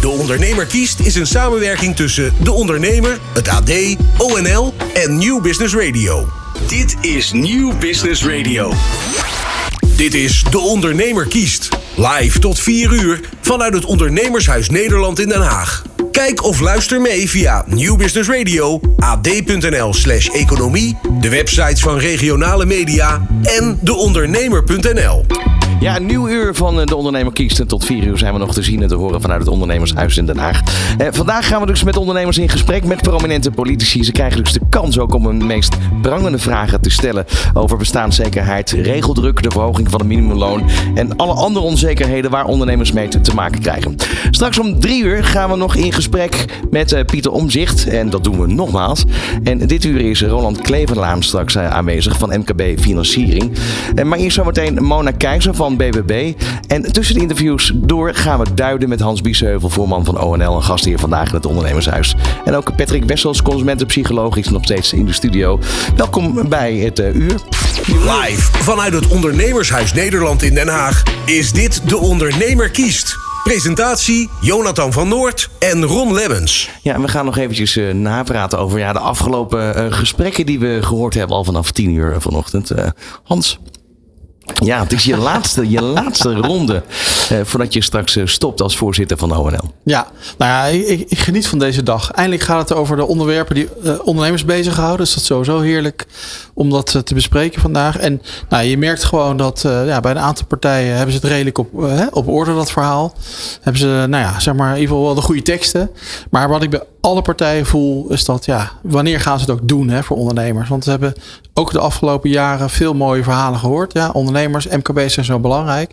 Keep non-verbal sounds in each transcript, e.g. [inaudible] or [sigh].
De Ondernemer kiest is een samenwerking tussen De Ondernemer, het AD, ONL en New Business Radio. Dit is New Business Radio. Dit is De Ondernemer kiest. Live tot 4 uur vanuit het Ondernemershuis Nederland in Den Haag. Kijk of luister mee via New Business Radio, ad.nl slash economie, de websites van regionale media en deondernemer.nl. Ja, een nieuw uur van eh, de ondernemer kiest. En tot vier uur zijn we nog te zien en te horen vanuit het Ondernemershuis in Den Haag. Eh, vandaag gaan we dus met ondernemers in gesprek met prominente politici. Ze krijgen dus de kans ook om hun meest prangende vragen te stellen over bestaanszekerheid, regeldruk, de verhoging van het minimumloon en alle andere onzekerheden waar ondernemers mee te, maken krijgen. Straks om drie uur gaan we nog in gesprek met eh, Pieter Omzicht. En dat doen we nogmaals. En dit uur is Roland Kleverlaan straks eh, aanwezig van MKB Financiering. Eh, maar eerst zometeen Mona Keizer van BBB. En tussen de interviews door gaan we duiden met Hans Biesheuvel, voorman van ONL en gast hier vandaag in het Ondernemershuis. En ook Patrick Wessels, consumentenpsycholoog, is nog steeds in de studio. Welkom bij het eh, uur. Live vanuit het Ondernemershuis Nederland in Den Haag is dit De Ondernemer kiest. Presentatie Jonathan van Noort en Ron Lemmens. Ja, en we gaan nog eventjes eh, napraten over ja, de afgelopen eh, gesprekken die we gehoord hebben al vanaf 10 uur vanochtend. Hans, ja, het is je [laughs] laatste, je laatste ronde eh, voordat je straks eh, stopt als voorzitter van ONL. Ja, nou ja, ik, ik geniet van deze dag. Eindelijk gaat het over de onderwerpen die eh, ondernemers bezighouden. Dus dat is sowieso heerlijk om dat eh, te bespreken vandaag. En nou, je merkt gewoon dat ja, bij een aantal partijen hebben ze het redelijk op, op orde, dat verhaal. Hebben ze, nou ja, zeg maar, in ieder geval wel de goede teksten. Maar wat ik alle partijen voel, is dat ja, wanneer gaan ze het ook doen hè, voor ondernemers? Want we hebben ook de afgelopen jaren veel mooie verhalen gehoord. Ja, ondernemers, MKB's zijn zo belangrijk.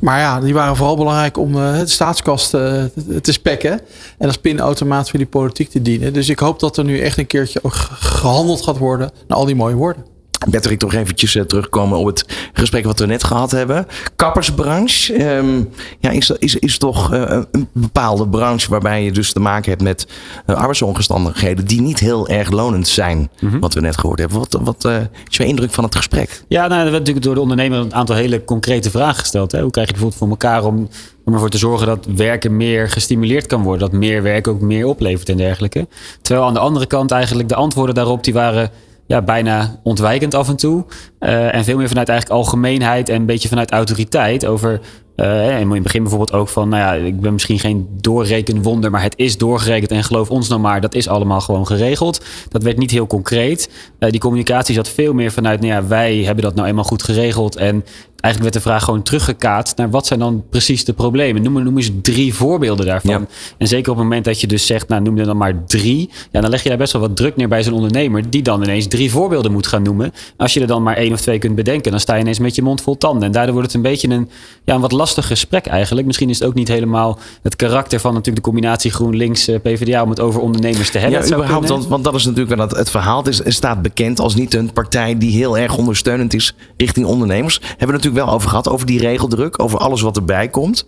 Maar ja, die waren vooral belangrijk om eh, de staatskast eh, te, spekken. En als pinautomaat voor die politiek te dienen. Dus ik hoop dat er nu echt een keertje gehandeld gaat worden naar al die mooie woorden. Patrick, toch eventjes eh, terugkomen op het gesprek wat we net gehad hebben. Kappersbranche ehm, ja, is, is, is toch eh, een bepaalde branche waarbij je dus te maken hebt met eh, arbeidsomstandigheden die niet heel erg lonend zijn. Wat we net gehoord hebben. Wat, wat is jouw indruk van het gesprek? Ja, nou, er werd natuurlijk door de ondernemer een aantal hele concrete vragen gesteld. Hè. Hoe krijg je bijvoorbeeld voor elkaar om, om ervoor te zorgen dat werken meer gestimuleerd kan worden? Dat meer werk ook meer oplevert en dergelijke. Terwijl aan de andere kant eigenlijk de antwoorden daarop die waren ja, bijna ontwijkend af en toe. Eh, en veel meer vanuit eigenlijk algemeenheid en een beetje vanuit autoriteit over... en in het begin bijvoorbeeld ook van, nou ja, ik ben misschien geen doorrekenwonder, maar het is doorgerekend en geloof ons nou maar, dat is allemaal gewoon geregeld. Dat werd niet heel concreet. Eh, die communicatie zat veel meer vanuit, nou ja, wij hebben dat nou eenmaal goed geregeld en eigenlijk werd de vraag gewoon teruggekaat naar wat zijn dan precies de problemen. Noem, noem eens drie voorbeelden daarvan. Ja. En zeker op het moment dat je dus zegt, nou noem er dan maar drie. Ja, dan leg je daar best wel wat druk neer bij zo'n ondernemer. Die dan ineens drie voorbeelden moet gaan noemen. Als je er dan maar één of twee kunt bedenken, dan sta je ineens met je mond vol tanden. En daardoor wordt het een beetje een, ja, een wat lastig gesprek eigenlijk. Misschien is het ook niet helemaal het karakter van natuurlijk de combinatie GroenLinks eh, PvdA om het over ondernemers te hebben. Ja, überhaupt, want, want dat is natuurlijk wel het, het verhaal. Het, is, staat bekend als niet een partij die heel erg ondersteunend is richting ondernemers. Hebben we het natuurlijk wel over gehad, over die regeldruk, over alles wat erbij komt.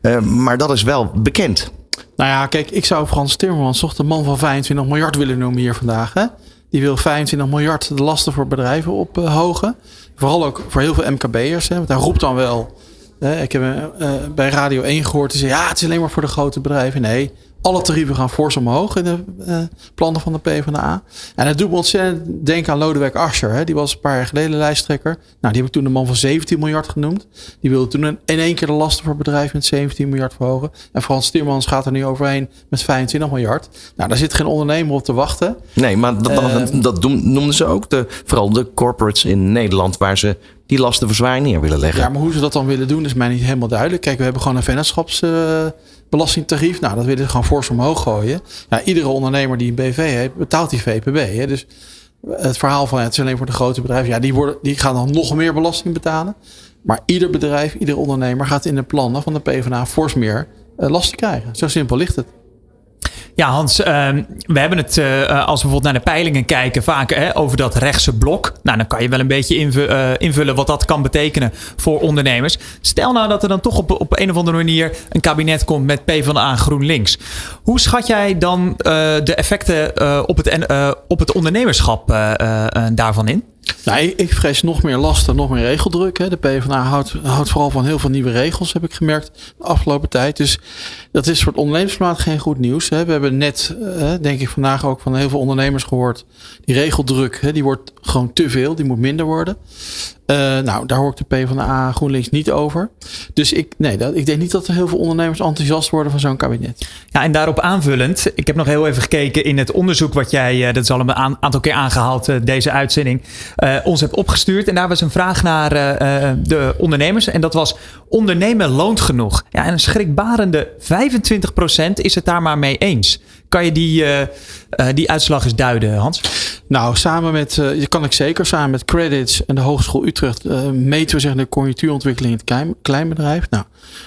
Eh, maar dat is wel bekend. Nou ja, kijk, ik zou Frans Timmermans toch de man van 25 miljard willen noemen hier vandaag. Die wil 25 miljard de lasten voor bedrijven ophogen. Vooral ook voor heel veel MKB'ers. Want hij roept dan wel. Hè, ik heb eh, bij Radio 1 gehoord. Die zei, ja, het is alleen maar voor de grote bedrijven. Nee, alle tarieven gaan fors omhoog in de eh, plannen van de PvdA. En dat doet me ontzettend denken aan Lodewijk Asscher. Hè? Die was een paar jaar geleden lijsttrekker. Nou, die heb ik toen de man van 17 miljard genoemd. Die wilde toen in één keer de lasten voor bedrijven met 17 miljard verhogen. En Frans Timmermans gaat er nu overheen met 25 miljard. Nou, daar zit geen ondernemer op te wachten. Nee, maar dat, dat, Eh, dat doen- noemden ze ook de, vooral de corporates in Nederland, waar ze die lastenverzwaring neer willen leggen. Ja, maar hoe ze dat dan willen doen is mij niet helemaal duidelijk. Kijk, we hebben gewoon een vennootschapsbelastingtarief. nou, dat willen ze gewoon fors omhoog gooien. Ja, iedere ondernemer die een BV heeft, betaalt die VPB. Hè? Dus het verhaal van het is alleen voor de grote bedrijven. Ja, die, worden, die gaan dan nog meer belasting betalen. Maar ieder bedrijf, ieder ondernemer gaat in de plannen van de PvdA fors meer eh, lasten krijgen. Zo simpel ligt het. Ja, Hans, ehm, we hebben het, eh, eh, als we bijvoorbeeld naar de peilingen kijken, vaak hè, over dat rechtse blok. Nou, dan kan je wel een beetje eh, invullen wat dat kan betekenen voor ondernemers. Stel nou dat er dan toch op, op een of andere manier een kabinet komt met PvdA en GroenLinks. Hoe schat jij dan de effecten op, het, op het ondernemerschap daarvan in? Nou, ik, vrees nog meer lasten, nog meer regeldruk. Hè. De PvdA houdt, houdt vooral van heel veel nieuwe regels, heb ik gemerkt de afgelopen tijd. Dus dat is voor het ondernemersklimaat geen goed nieuws. Hè. We hebben net, eh, denk ik vandaag ook van heel veel ondernemers gehoord. Die regeldruk, hè, die wordt gewoon te veel, die moet minder worden. Uh, nou, daar hoor ik de PvdA GroenLinks niet over. Dus ik, nee, dat, ik denk niet dat er heel veel ondernemers enthousiast worden van zo'n kabinet. Ja, en daarop aanvullend, ik heb nog heel even gekeken in het onderzoek wat jij, uh, dat is al een aantal keer aangehaald, uh, deze uitzending, ons hebt opgestuurd. En daar was een vraag naar de ondernemers en dat was, ondernemen loont genoeg? Ja, en een schrikbarende 25% is het daar maar mee eens. Kan je die, die uitslag eens duiden, Hans? Nou, samen met, uh, je kan ik zeker, samen met Credits en de Hogeschool Utrecht uh, meten we zeg, de conjunctuurontwikkeling in het klein, kleinbedrijf. Nou,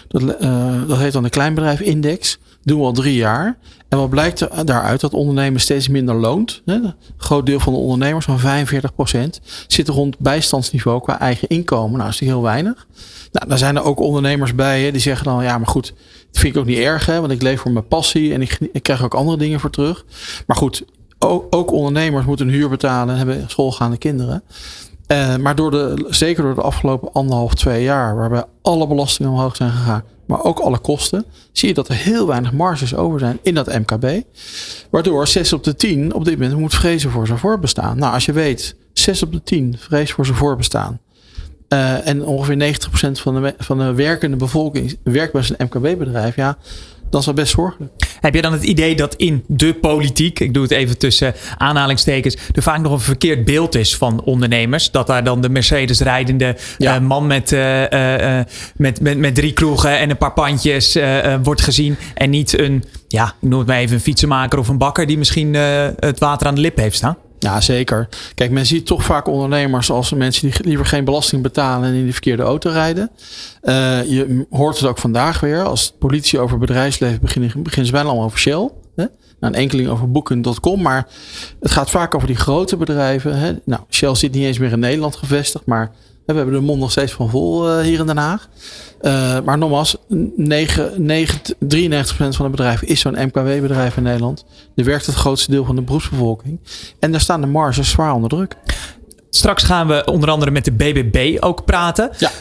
dat, uh, dat heet dan de kleinbedrijfindex. Doen we al drie jaar. En wat blijkt daaruit? Dat ondernemen steeds minder loont. Een groot deel van de ondernemers, van 45%, zit rond bijstandsniveau qua eigen inkomen. Nou, is heel weinig. Nou, daar zijn er ook ondernemers bij hè, die zeggen dan, ja, maar goed, dat vind ik ook niet erg, hè, want ik leef voor mijn passie en ik, ik krijg ook andere dingen voor terug. Maar goed, ook, ook, ondernemers moeten huur betalen en hebben schoolgaande kinderen. Uh, maar door de, zeker door de afgelopen anderhalf, twee jaar, waarbij alle belastingen omhoog zijn gegaan, maar ook alle kosten, zie je dat er heel weinig marges over zijn in dat MKB. Waardoor 6 op de 10 op dit moment moet vrezen voor zijn voorbestaan. Nou, als je weet, 6 op de 10 vreest voor zijn voorbestaan. Uh, en ongeveer 90% van de, van de werkende bevolking werkt bij zijn MKB-bedrijf. Ja, dat is wel best zorgelijk. Heb je dan het idee dat in de politiek, ik doe het even tussen aanhalingstekens, er vaak nog een verkeerd beeld is van ondernemers? Dat daar dan de Mercedes rijdende ja. uh, man met, uh, uh, met, met, met drie kroegen en een paar pandjes wordt gezien en niet een, ja, ik noem het maar even een fietsenmaker of een bakker die misschien het water aan de lip heeft staan? Ja, zeker. Kijk, men ziet toch vaak ondernemers als mensen die liever geen belasting betalen en in de verkeerde auto rijden. Uh, je hoort het ook vandaag weer. Als politie over bedrijfsleven beginnen, ze bijna allemaal over Shell. Hè? Nou, een enkeling over boeken.com. Maar het gaat vaak over die grote bedrijven. Hè? Nou, Shell zit niet eens meer in Nederland gevestigd, maar we hebben de mond nog steeds van vol uh, hier in Den Haag. Uh, maar nogmaals, 9, 9, 93% van de bedrijven is zo'n MKW-bedrijf in Nederland. Er werkt het grootste deel van de beroepsbevolking. En daar staan de marges zwaar onder druk. Straks gaan we onder andere met de BBB ook praten. Ja.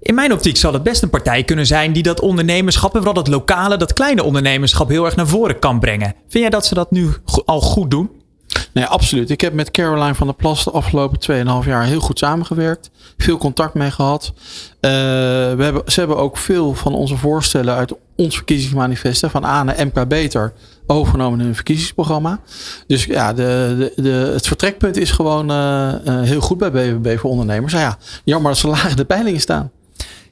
In mijn optiek zal het best een partij kunnen zijn die dat ondernemerschap en vooral dat lokale, dat kleine ondernemerschap heel erg naar voren kan brengen. Vind jij dat ze dat nu al goed doen? Nee, absoluut. Ik heb met Caroline van der Plas de afgelopen 2,5 jaar heel goed samengewerkt. Veel contact mee gehad. Uh, we hebben, ze hebben ook veel van onze voorstellen uit ons verkiezingsmanifest van A naar MK Beter overgenomen in hun verkiezingsprogramma. Dus ja, de, de, de, het vertrekpunt is gewoon uh, uh, heel goed bij BBB voor ondernemers. Nou ja, jammer dat ze laag in de peilingen staan.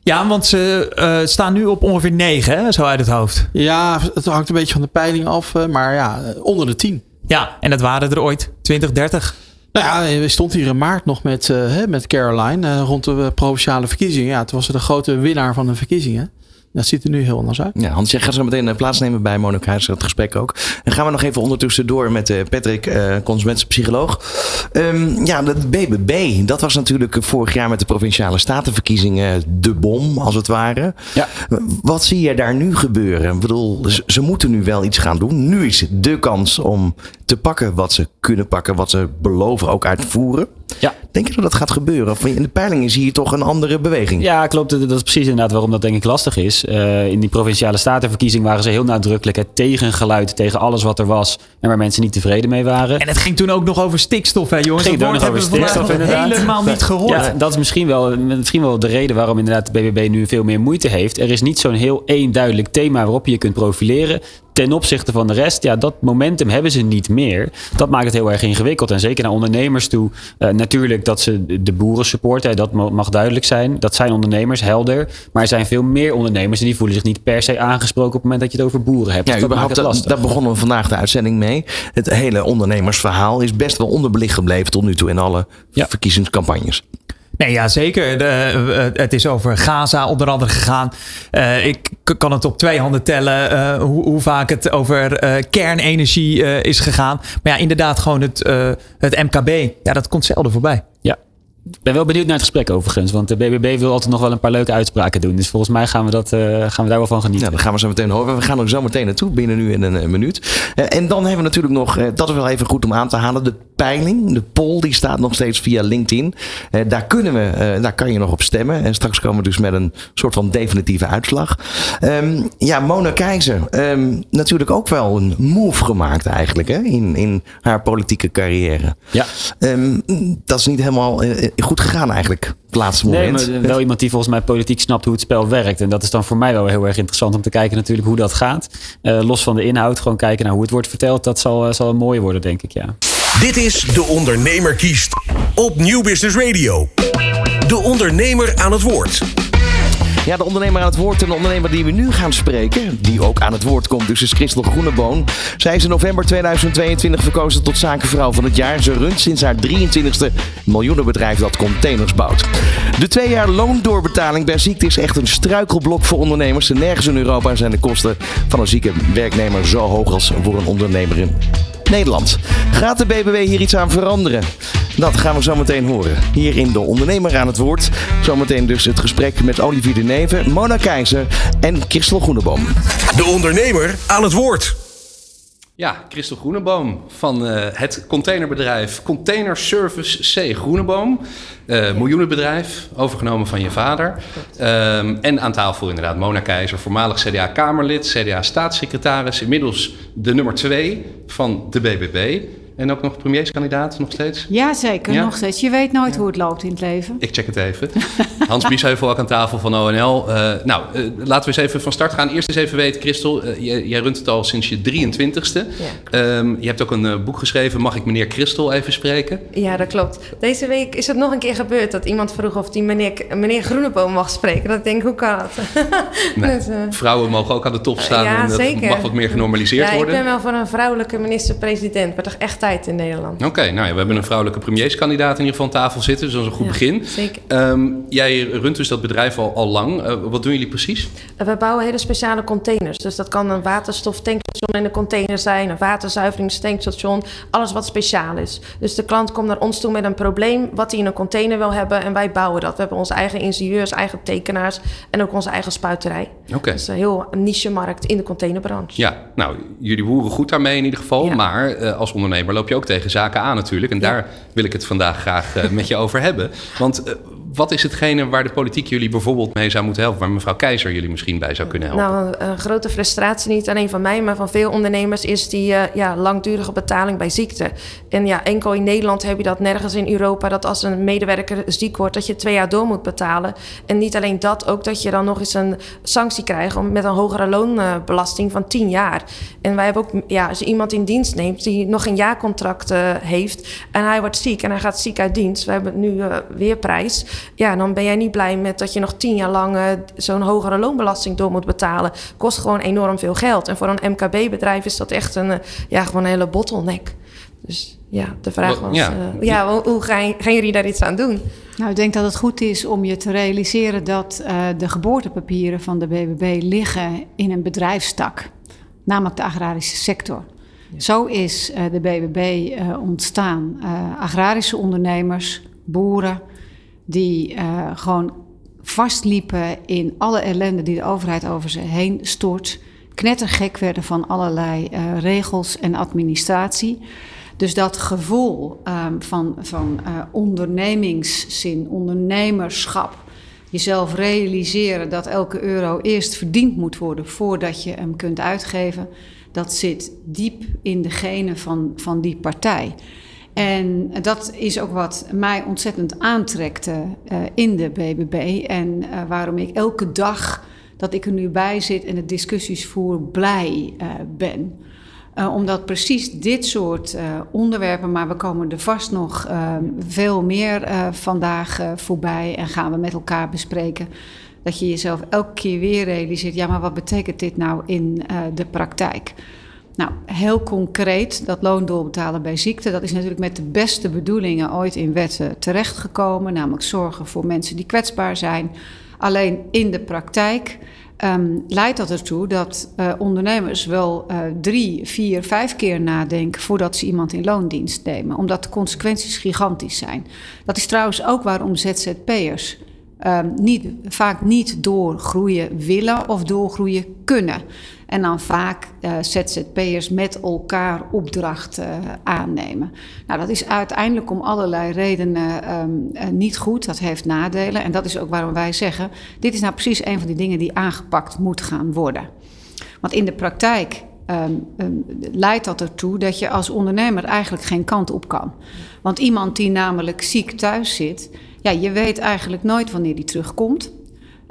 Ja, want ze uh, staan nu op ongeveer 9, hè, zo uit het hoofd. Ja, het hangt een beetje van de peiling af, maar ja, onder de 10. Ja, en dat waren er ooit 20, 30. Nou ja, we stond hier in maart nog met, uh, met Caroline uh, rond de provinciale verkiezingen. Ja, toen was ze de grote winnaar van de verkiezingen. Dat ziet er nu heel anders uit. Ja, Hans, jij gaat zo meteen eh, plaatsnemen bij Monika Huis, het gesprek ook. En gaan we nog even ondertussen door met Patrick, uh, consumentenpsycholoog. Um, ja, de BBB, dat was natuurlijk vorig jaar met de provinciale statenverkiezingen de bom, als het ware. Ja. Wat zie je daar nu gebeuren? Ik bedoel, ze, ze moeten nu wel iets gaan doen. Nu is de kans om te pakken wat ze kunnen pakken, wat ze beloven ook uitvoeren. Ja. Denk je dat dat gaat gebeuren? Of in de peilingen zie je toch een andere beweging? Ja, klopt. Dat is precies inderdaad waarom dat denk ik lastig is. Uh, in die provinciale statenverkiezing waren ze heel nadrukkelijk het tegengeluid tegen alles wat er was en waar mensen niet tevreden mee waren. En het ging toen ook nog over stikstof, hè jongens? Ging dat nog over stikstof inderdaad. helemaal niet gehoord. Ja, dat is misschien wel, misschien wel de reden waarom inderdaad de BBB nu veel meer moeite heeft. Er is niet zo'n heel eenduidelijk thema waarop je je kunt profileren ten opzichte van de rest, ja, dat momentum hebben ze niet meer. Dat maakt het heel erg ingewikkeld. En zeker naar ondernemers toe. Uh, natuurlijk dat ze de boeren supporten, dat mag duidelijk zijn. Dat zijn ondernemers, helder. Maar er zijn veel meer ondernemers en die voelen zich niet per se aangesproken op het moment dat je het over boeren hebt. Ja, dus überhaupt, dat, daar begonnen we vandaag de uitzending mee. Het hele ondernemersverhaal is best wel onderbelicht gebleven tot nu toe in alle ja. verkiezingscampagnes. Nee, ja, zeker. De, uh, het is over Gaza onder andere gegaan. Uh, ik kan het op twee handen tellen uh, hoe, hoe, vaak het over kernenergie is gegaan. Maar ja, inderdaad, gewoon het, het MKB. Ja, dat komt zelden voorbij. Ben wel benieuwd naar het gesprek overigens. Want de BBB wil altijd nog wel een paar leuke uitspraken doen. Dus volgens mij gaan we, dat, uh, gaan we daar wel van genieten. Ja, dan gaan we zo meteen horen. We gaan er zo meteen naartoe, binnen nu in een, minuut. Uh, en dan hebben we natuurlijk nog, uh, dat is wel even goed om aan te halen, de peiling. De poll, die staat nog steeds via LinkedIn. daar, kunnen we, daar kan je nog op stemmen. En straks komen we dus met een soort van definitieve uitslag. Um, ja, Mona Keizer. Um, natuurlijk ook wel een move gemaakt eigenlijk hè, in, in haar politieke carrière. Ja. Um, dat is niet helemaal goed gegaan eigenlijk, het laatste moment. Nee, maar wel iemand die volgens mij politiek snapt hoe het spel werkt. En dat is dan voor mij wel heel erg interessant om te kijken natuurlijk hoe dat gaat. Uh, los van de inhoud, gewoon kijken naar hoe het wordt verteld. Dat zal, uh, zal een mooie worden, denk ik, ja. Dit is De Ondernemer kiest op Nieuw Business Radio. De Ondernemer aan het woord. Ja, de ondernemer aan het woord en de ondernemer die we nu gaan spreken, die ook aan het woord komt, dus is Christel Groeneboon. Zij is in november 2022 verkozen tot zakenvrouw van het jaar. Ze runt sinds haar 23e miljoenenbedrijf dat containers bouwt. De twee jaar loondoorbetaling bij ziekte is echt een struikelblok voor ondernemers. Nergens in Europa zijn de kosten van een zieke werknemer zo hoog als voor een ondernemer in Nederland. Gaat de BBW hier iets aan veranderen? Dat gaan we zo meteen horen. Hier in De Ondernemer aan het woord. Zometeen dus het gesprek met Olivier de Neven, Mona Keizer en Christel Groeneboom. De Ondernemer aan het woord. Ja, Christel Groeneboom van uh, het containerbedrijf Container Service C Groeneboom. Uh, miljoenenbedrijf, overgenomen van je vader. Um, en aan tafel inderdaad Mona Keizer, voormalig CDA-Kamerlid, CDA-staatssecretaris. Inmiddels de nummer twee van de BBB. En ook nog premierskandidaat, nog steeds? Ja, zeker, nog steeds. Je weet nooit hoe het loopt in het leven. Ik check het even. [laughs] Hans Biesheuvel ook aan tafel van ONL. Uh, eh, nou, uh, laten we eens even van start gaan. Eerst eens even weten, Christel, uh, jij, jij, runt het al sinds je 23ste. Ja. Um, je hebt ook een boek geschreven, Mag ik meneer Christel even spreken? Ja, dat klopt. Deze week is het nog een keer gebeurd dat iemand vroeg of die meneer, meneer Groeneboom mag spreken. Dat ik denk, hoe kan dat? [laughs] nee, [laughs] dus, vrouwen mogen ook aan de top staan ja, en dat zeker. mag wat meer genormaliseerd ja, worden. ik ben wel voor een vrouwelijke minister-president, maar toch echt tijd in Nederland. Oké, okay, nou ja, we hebben een vrouwelijke premierskandidaat in ieder geval aan tafel zitten, dus dat is een goed ja, begin. Zeker. Um, jij runt dus dat bedrijf al, al lang. Uh, wat doen jullie precies? Uh, we bouwen hele speciale containers. Dus dat kan een waterstoftankstation in een container zijn, een waterzuiveringstankstation, alles wat speciaal is. Dus de klant komt naar ons toe met een probleem wat hij in een container wil hebben en wij bouwen dat. We hebben onze eigen ingenieurs, eigen tekenaars en ook onze eigen spuiterij. Oké. Okay. Dus een heel niche markt in de containerbranche. Ja, nou, jullie boeren goed daarmee in ieder geval. Ja. Maar uh, als ondernemer loop je ook tegen zaken aan natuurlijk. En ja. daar wil ik het vandaag graag uh, met je over hebben. Want uh, wat is hetgene waar de politiek jullie bijvoorbeeld mee zou moeten helpen? Waar mevrouw Keizer jullie misschien bij zou kunnen helpen? Nou, een grote frustratie, niet alleen van mij, maar van veel ondernemers, is die uh, ja, langdurige betaling bij ziekte. En ja, enkel in Nederland heb je dat nergens in Europa, dat als een medewerker ziek wordt, dat je twee jaar door moet betalen. En niet alleen dat, ook dat je dan nog eens een sanctie krijgt met een hogere loonbelasting van 10 jaar. En wij hebben ook, ja, als je iemand in dienst neemt die nog een jaarcontract uh, heeft en hij wordt ziek en hij gaat ziek uit dienst, we hebben nu uh, weer prijs ja, dan ben jij niet blij met dat je nog tien jaar lang uh, zo'n hogere loonbelasting door moet betalen. Kost gewoon enorm veel geld. En voor een MKB-bedrijf is dat echt een, uh, ja, gewoon een hele bottleneck. Dus ja, de vraag was, ja, uh, ja hoe gaan, gaan jullie daar iets aan doen? Nou, ik denk dat het goed is om je te realiseren dat de geboortepapieren van de BBB liggen in een bedrijfstak, namelijk de agrarische sector. Ja. Zo is de BBB ontstaan. agrarische ondernemers, boeren, die uh, gewoon vastliepen in alle ellende die de overheid over ze heen stort. Knettergek werden van allerlei uh, regels en administratie. Dus dat gevoel um, van, van uh, ondernemingszin, ondernemerschap, jezelf realiseren dat elke euro eerst verdiend moet worden voordat je hem kunt uitgeven, dat zit diep in de genen van, van die partij. En dat is ook wat mij ontzettend aantrekte uh, in de BBB. En uh, waarom ik elke dag dat ik er nu bij zit en de discussies voer, blij uh, ben. omdat precies dit soort onderwerpen, maar we komen er vast nog veel meer vandaag voorbij en gaan we met elkaar bespreken. Dat je jezelf elke keer weer realiseert, ja, maar wat betekent dit nou in de praktijk? Nou, heel concreet, dat loon doorbetalen bij ziekte, dat is natuurlijk met de beste bedoelingen ooit in wetten terechtgekomen, namelijk zorgen voor mensen die kwetsbaar zijn. Alleen in de praktijk ehm, leidt dat ertoe dat uh, ondernemers wel uh, drie, vier, vijf keer nadenken voordat ze iemand in loondienst nemen, omdat de consequenties gigantisch zijn. Dat is trouwens ook waarom ZZP'ers um, niet, vaak niet doorgroeien willen of doorgroeien kunnen. En dan vaak uh, ZZP'ers met elkaar opdrachten uh, aannemen. Nou, dat is uiteindelijk om allerlei redenen um, uh, niet goed. Dat heeft nadelen. En dat is ook waarom wij zeggen: dit is nou precies een van die dingen die aangepakt moet gaan worden. Want in de praktijk um, leidt dat ertoe dat je als ondernemer eigenlijk geen kant op kan. Want iemand die namelijk ziek thuis zit, ja, je weet eigenlijk nooit wanneer die terugkomt.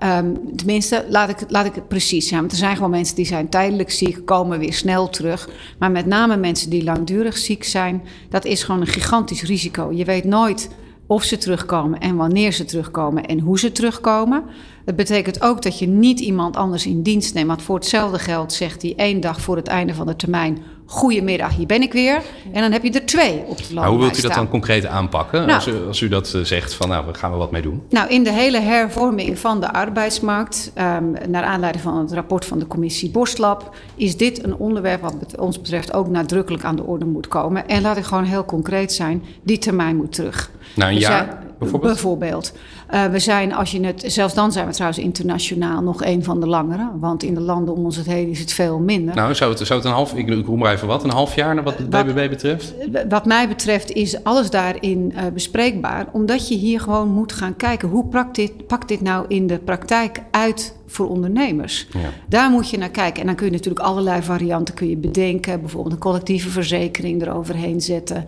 Um, tenminste, laat ik, laat ik het precies zijn. Want er zijn gewoon mensen die zijn tijdelijk ziek, komen weer snel terug. Maar met name mensen die langdurig ziek zijn, dat is gewoon een gigantisch risico. Je weet nooit of ze terugkomen en wanneer ze terugkomen en hoe ze terugkomen. Het betekent ook dat je niet iemand anders in dienst neemt. Want voor hetzelfde geld zegt hij één dag voor het einde van de termijn: Goedemiddag, hier ben ik weer. En dan heb je er twee op de loonlijst. Hoe wilt u dat dan concreet aanpakken? Nou, als, u, als, u, dat uh, zegt van nou, we gaan we wat mee doen. Nou, in de hele hervorming van de arbeidsmarkt, um, naar aanleiding van het rapport van de commissie Borstlab, is dit een onderwerp wat ons betreft ook nadrukkelijk aan de orde moet komen. En laat ik gewoon heel concreet zijn: die termijn moet terug. Nou, een dus jaar bijvoorbeeld? Bijvoorbeeld. Uh, we zijn, als je het, zelfs dan zijn we trouwens internationaal nog een van de langere. Want in de landen om ons het heen is het veel minder. Nou, zou het, zou het een half, ik, ik roem maar even wat, een half jaar wat het BBB betreft? Wat mij betreft is alles daarin uh, bespreekbaar. Omdat je hier gewoon moet gaan kijken, hoe pakt dit, pakt dit nou in de praktijk uit voor ondernemers. Ja. Daar moet je naar kijken. En dan kun je natuurlijk allerlei varianten kun je bedenken. Bijvoorbeeld een collectieve verzekering eroverheen zetten.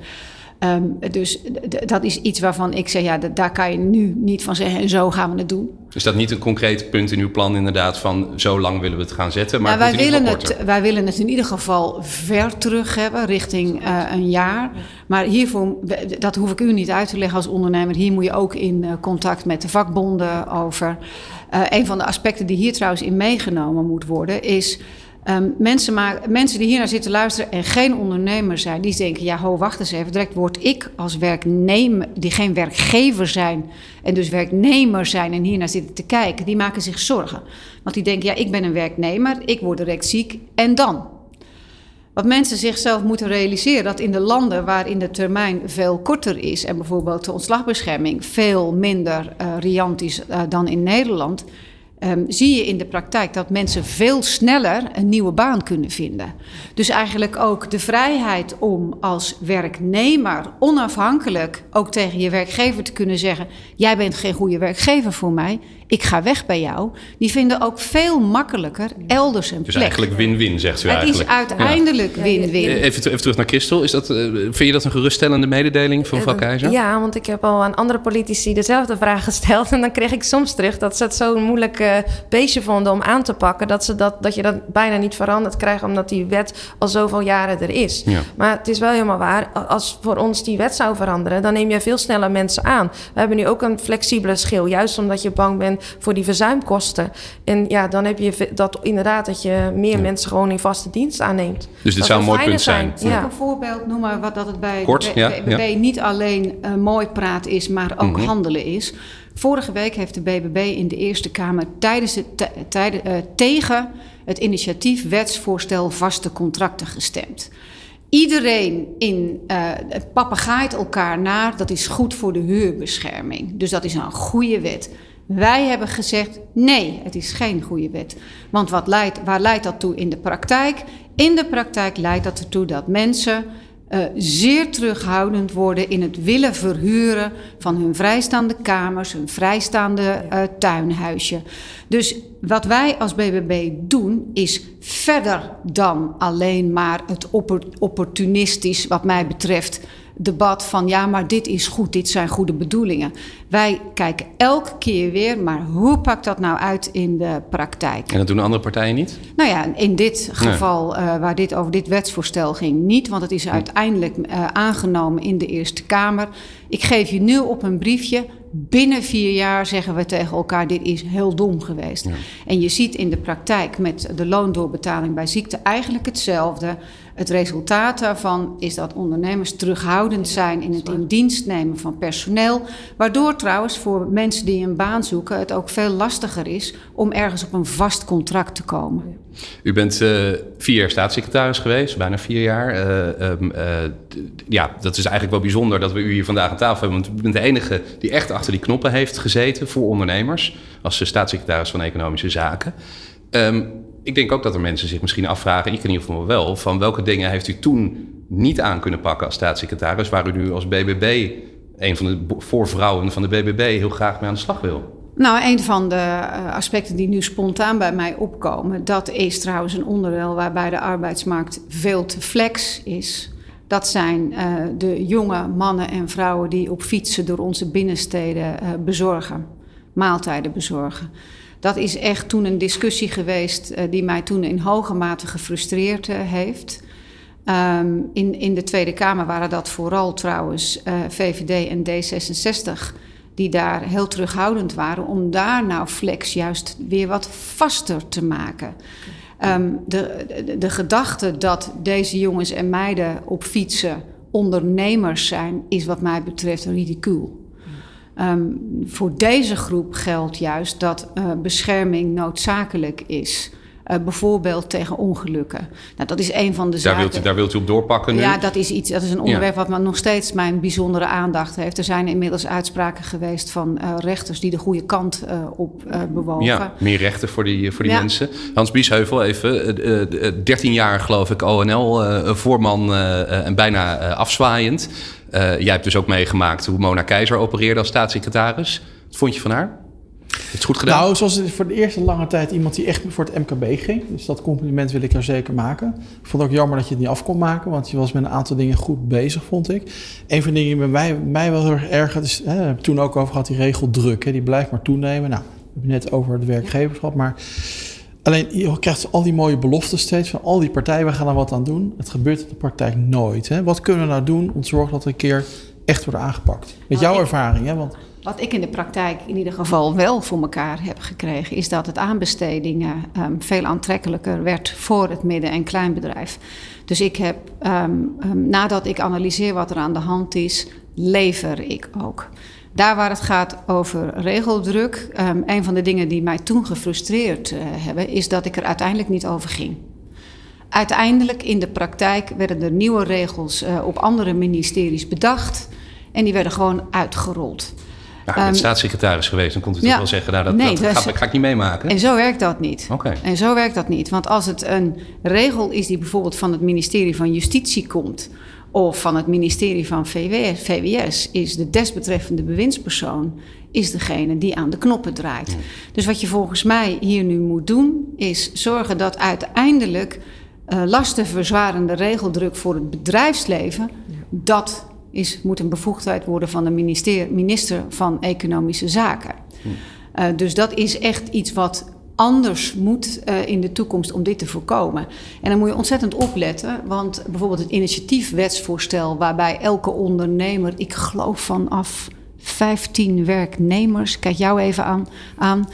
Um, dus dat is iets waarvan ik zeg, ja, daar kan je nu niet van zeggen en zo gaan we het doen. Is dat niet een concreet punt in uw plan inderdaad van zo lang willen we het gaan zetten? Maar nou, wij, willen het, wij willen het in ieder geval ver terug hebben, richting uh, een jaar. Maar hiervoor, dat hoef ik u niet uit te leggen als ondernemer. Hier moet je ook in uh, contact met de vakbonden over. Uh, een van de aspecten die hier trouwens in meegenomen moet worden is... Um, mensen, maar, mensen die hier naar zitten luisteren en geen ondernemer zijn, die denken: ja, ho, wacht eens even. Direct word ik als werknemer, die geen werkgever zijn en dus werknemer zijn en hier naar zitten te kijken, die maken zich zorgen. Want die denken: ja, ik ben een werknemer, ik word direct ziek en dan. Wat mensen zichzelf moeten realiseren, dat in de landen waarin de termijn veel korter is en bijvoorbeeld de ontslagbescherming veel minder uh, riant is uh, dan in Nederland, um, zie je in de praktijk dat mensen veel sneller een nieuwe baan kunnen vinden. Dus eigenlijk ook de vrijheid om als werknemer onafhankelijk ook tegen je werkgever te kunnen zeggen: Jij bent geen goede werkgever voor mij, ik ga weg bij jou. Die vinden ook veel makkelijker elders een dus plek. Dus eigenlijk win-win, zegt u het eigenlijk. Het is uiteindelijk win-win. Ja. Even, even, terug naar Christel. Is dat, uh, vind je dat een geruststellende mededeling van mevrouw Keizer? Ja, want ik heb al aan andere politici dezelfde vraag gesteld. En dan kreeg ik soms terug dat ze het zo'n moeilijk uh, beestje vonden om aan te pakken. Dat, ze dat, dat je dat bijna niet veranderd krijgt, omdat die wet al zoveel jaren er is. Ja. Maar het is wel helemaal waar. Als voor ons die wet zou veranderen, dan neem je veel sneller mensen aan. We hebben nu ook een flexibele schil. Juist omdat je bang bent voor die verzuimkosten. En ja, dan heb je dat inderdaad dat je meer ja. mensen gewoon in vaste dienst aanneemt. Dus dit zou een mooi punt zijn. zijn. Ja. een voorbeeld noemen wat dat het bij Kort, de BBB ja, niet alleen uh, mooi praat is, maar ook mm -hmm. handelen is. Vorige week heeft de BBB in de Eerste Kamer tijdens het, uh, tegen het initiatief wetsvoorstel vaste contracten gestemd. Iedereen in uh, het papegaait elkaar naar, dat is goed voor de huurbescherming. Dus dat is een goede wet. Wij hebben gezegd: nee, het is geen goede wet. Want wat leidt, waar leidt dat toe in de praktijk? In de praktijk leidt dat ertoe dat mensen uh, zeer terughoudend worden in het willen verhuren van hun vrijstaande kamers, hun vrijstaande uh, tuinhuisje. Dus wat wij als BBB doen is verder dan alleen maar het opportunistisch, wat mij betreft, debat van ja, maar dit is goed, dit zijn goede bedoelingen. Wij kijken elke keer weer, maar hoe pakt dat nou uit in de praktijk? En dat doen andere partijen niet? Nou ja, in dit geval nee. uh, waar dit over dit wetsvoorstel ging, niet, want het is uiteindelijk uh, aangenomen in de Eerste Kamer. Ik geef je nu op een briefje. Binnen vier jaar zeggen we tegen elkaar: dit is heel dom geweest. Ja. En je ziet in de praktijk met de loondoorbetaling bij ziekte eigenlijk hetzelfde. Het resultaat daarvan is dat ondernemers terughoudend zijn in het in dienst nemen van personeel, waardoor trouwens voor mensen die een baan zoeken het ook veel lastiger is om ergens op een vast contract te komen. U bent uh, vier jaar staatssecretaris geweest, bijna vier jaar. Uh, um, uh, ja, dat is eigenlijk wel bijzonder dat we u hier vandaag aan tafel hebben. Want u bent de enige die echt achter die knoppen heeft gezeten voor ondernemers. Als staatssecretaris van Economische Zaken. Um, ik denk ook dat er mensen zich misschien afvragen, ik in ieder geval wel, van welke dingen heeft u toen niet aan kunnen pakken als staatssecretaris, waar u nu als BBB, een van de voorvrouwen van de BBB, heel graag mee aan de slag wil? Nou, een van de aspecten die nu spontaan bij mij opkomen, dat is trouwens een onderdeel waarbij de arbeidsmarkt veel te flex is. Dat zijn uh, de jonge mannen en vrouwen die op fietsen door onze binnensteden uh, bezorgen, maaltijden bezorgen. Dat is echt toen een discussie geweest uh, die mij toen in hoge mate gefrustreerd heeft. Um, in, in de Tweede Kamer waren dat vooral trouwens VVD en D66 die daar heel terughoudend waren, om daar nou flex juist weer wat vaster te maken. Um, de, de, de gedachte dat deze jongens en meiden op fietsen ondernemers zijn, is wat mij betreft ridicuul. Um, voor deze groep geldt juist dat uh, bescherming noodzakelijk is. Uh, bijvoorbeeld tegen ongelukken. Nou, dat is een van de daar zaken. Wilt u, daar wilt u op doorpakken nu? Ja, dat is, iets, dat is een onderwerp ja. wat nog steeds mijn bijzondere aandacht heeft. Er zijn inmiddels uitspraken geweest van uh, rechters die de goede kant uh, op bewogen. Ja, meer rechten voor die, voor die ja. mensen. Hans Biesheuvel, even. 13 jaar geloof ik ONL-voorman en bijna afzwaaiend. jij hebt dus ook meegemaakt hoe Mona Keizer opereerde als staatssecretaris. Wat vond je van haar? Het goed gedaan? Nou, zoals voor de eerste lange tijd iemand die echt voor het MKB ging. Dus dat compliment wil ik er zeker maken. Ik vond het ook jammer dat je het niet af kon maken, want je was met een aantal dingen goed bezig, vond ik. Een van de dingen die bij mij, mij wel heel erg erg, dus, hè, we hebben toen ook over gehad, die regeldruk, hè, die blijft maar toenemen. Nou, we hebben net over de werkgeverschap, maar alleen je krijgt al die mooie beloften steeds van al die partijen, we gaan er wat aan doen. Het gebeurt in de praktijk nooit. Hè. Wat kunnen we nou doen om te zorgen dat er een keer echt wordt aangepakt? Met jouw ervaring, hè? Want wat ik in de praktijk in ieder geval wel voor elkaar heb gekregen, is dat het aanbestedingen um, veel aantrekkelijker werd voor het midden- en kleinbedrijf. Dus ik heb, um, um, nadat ik analyseer wat er aan de hand is, lever ik ook. Daar waar het gaat over regeldruk, een van de dingen die mij toen gefrustreerd uh, hebben, is dat ik er uiteindelijk niet over ging. Uiteindelijk in de praktijk werden er nieuwe regels uh, op andere ministeries bedacht en die werden gewoon uitgerold. Ja, je bent um, staatssecretaris geweest, dan komt u ja, toch wel zeggen, nou, dat, nee, dat, dat ga, ga, ik niet meemaken. En zo werkt dat niet. Okay. En zo werkt dat niet. Want als het een regel is die bijvoorbeeld van het ministerie van Justitie komt, of van het ministerie van VWS, VWS is de desbetreffende bewindspersoon is degene die aan de knoppen draait. Ja. Dus wat je volgens mij hier nu moet doen, is zorgen dat uiteindelijk uh, lastenverzwarende regeldruk voor het bedrijfsleven, ja. dat is, moet een bevoegdheid worden van de minister, minister van Economische Zaken. Hm. Uh, dus dat is echt iets wat anders moet uh, in de toekomst om dit te voorkomen. En dan moet je ontzettend opletten, want bijvoorbeeld het initiatiefwetsvoorstel waarbij elke ondernemer, ik geloof vanaf 15 werknemers, kijk jou even aan, aan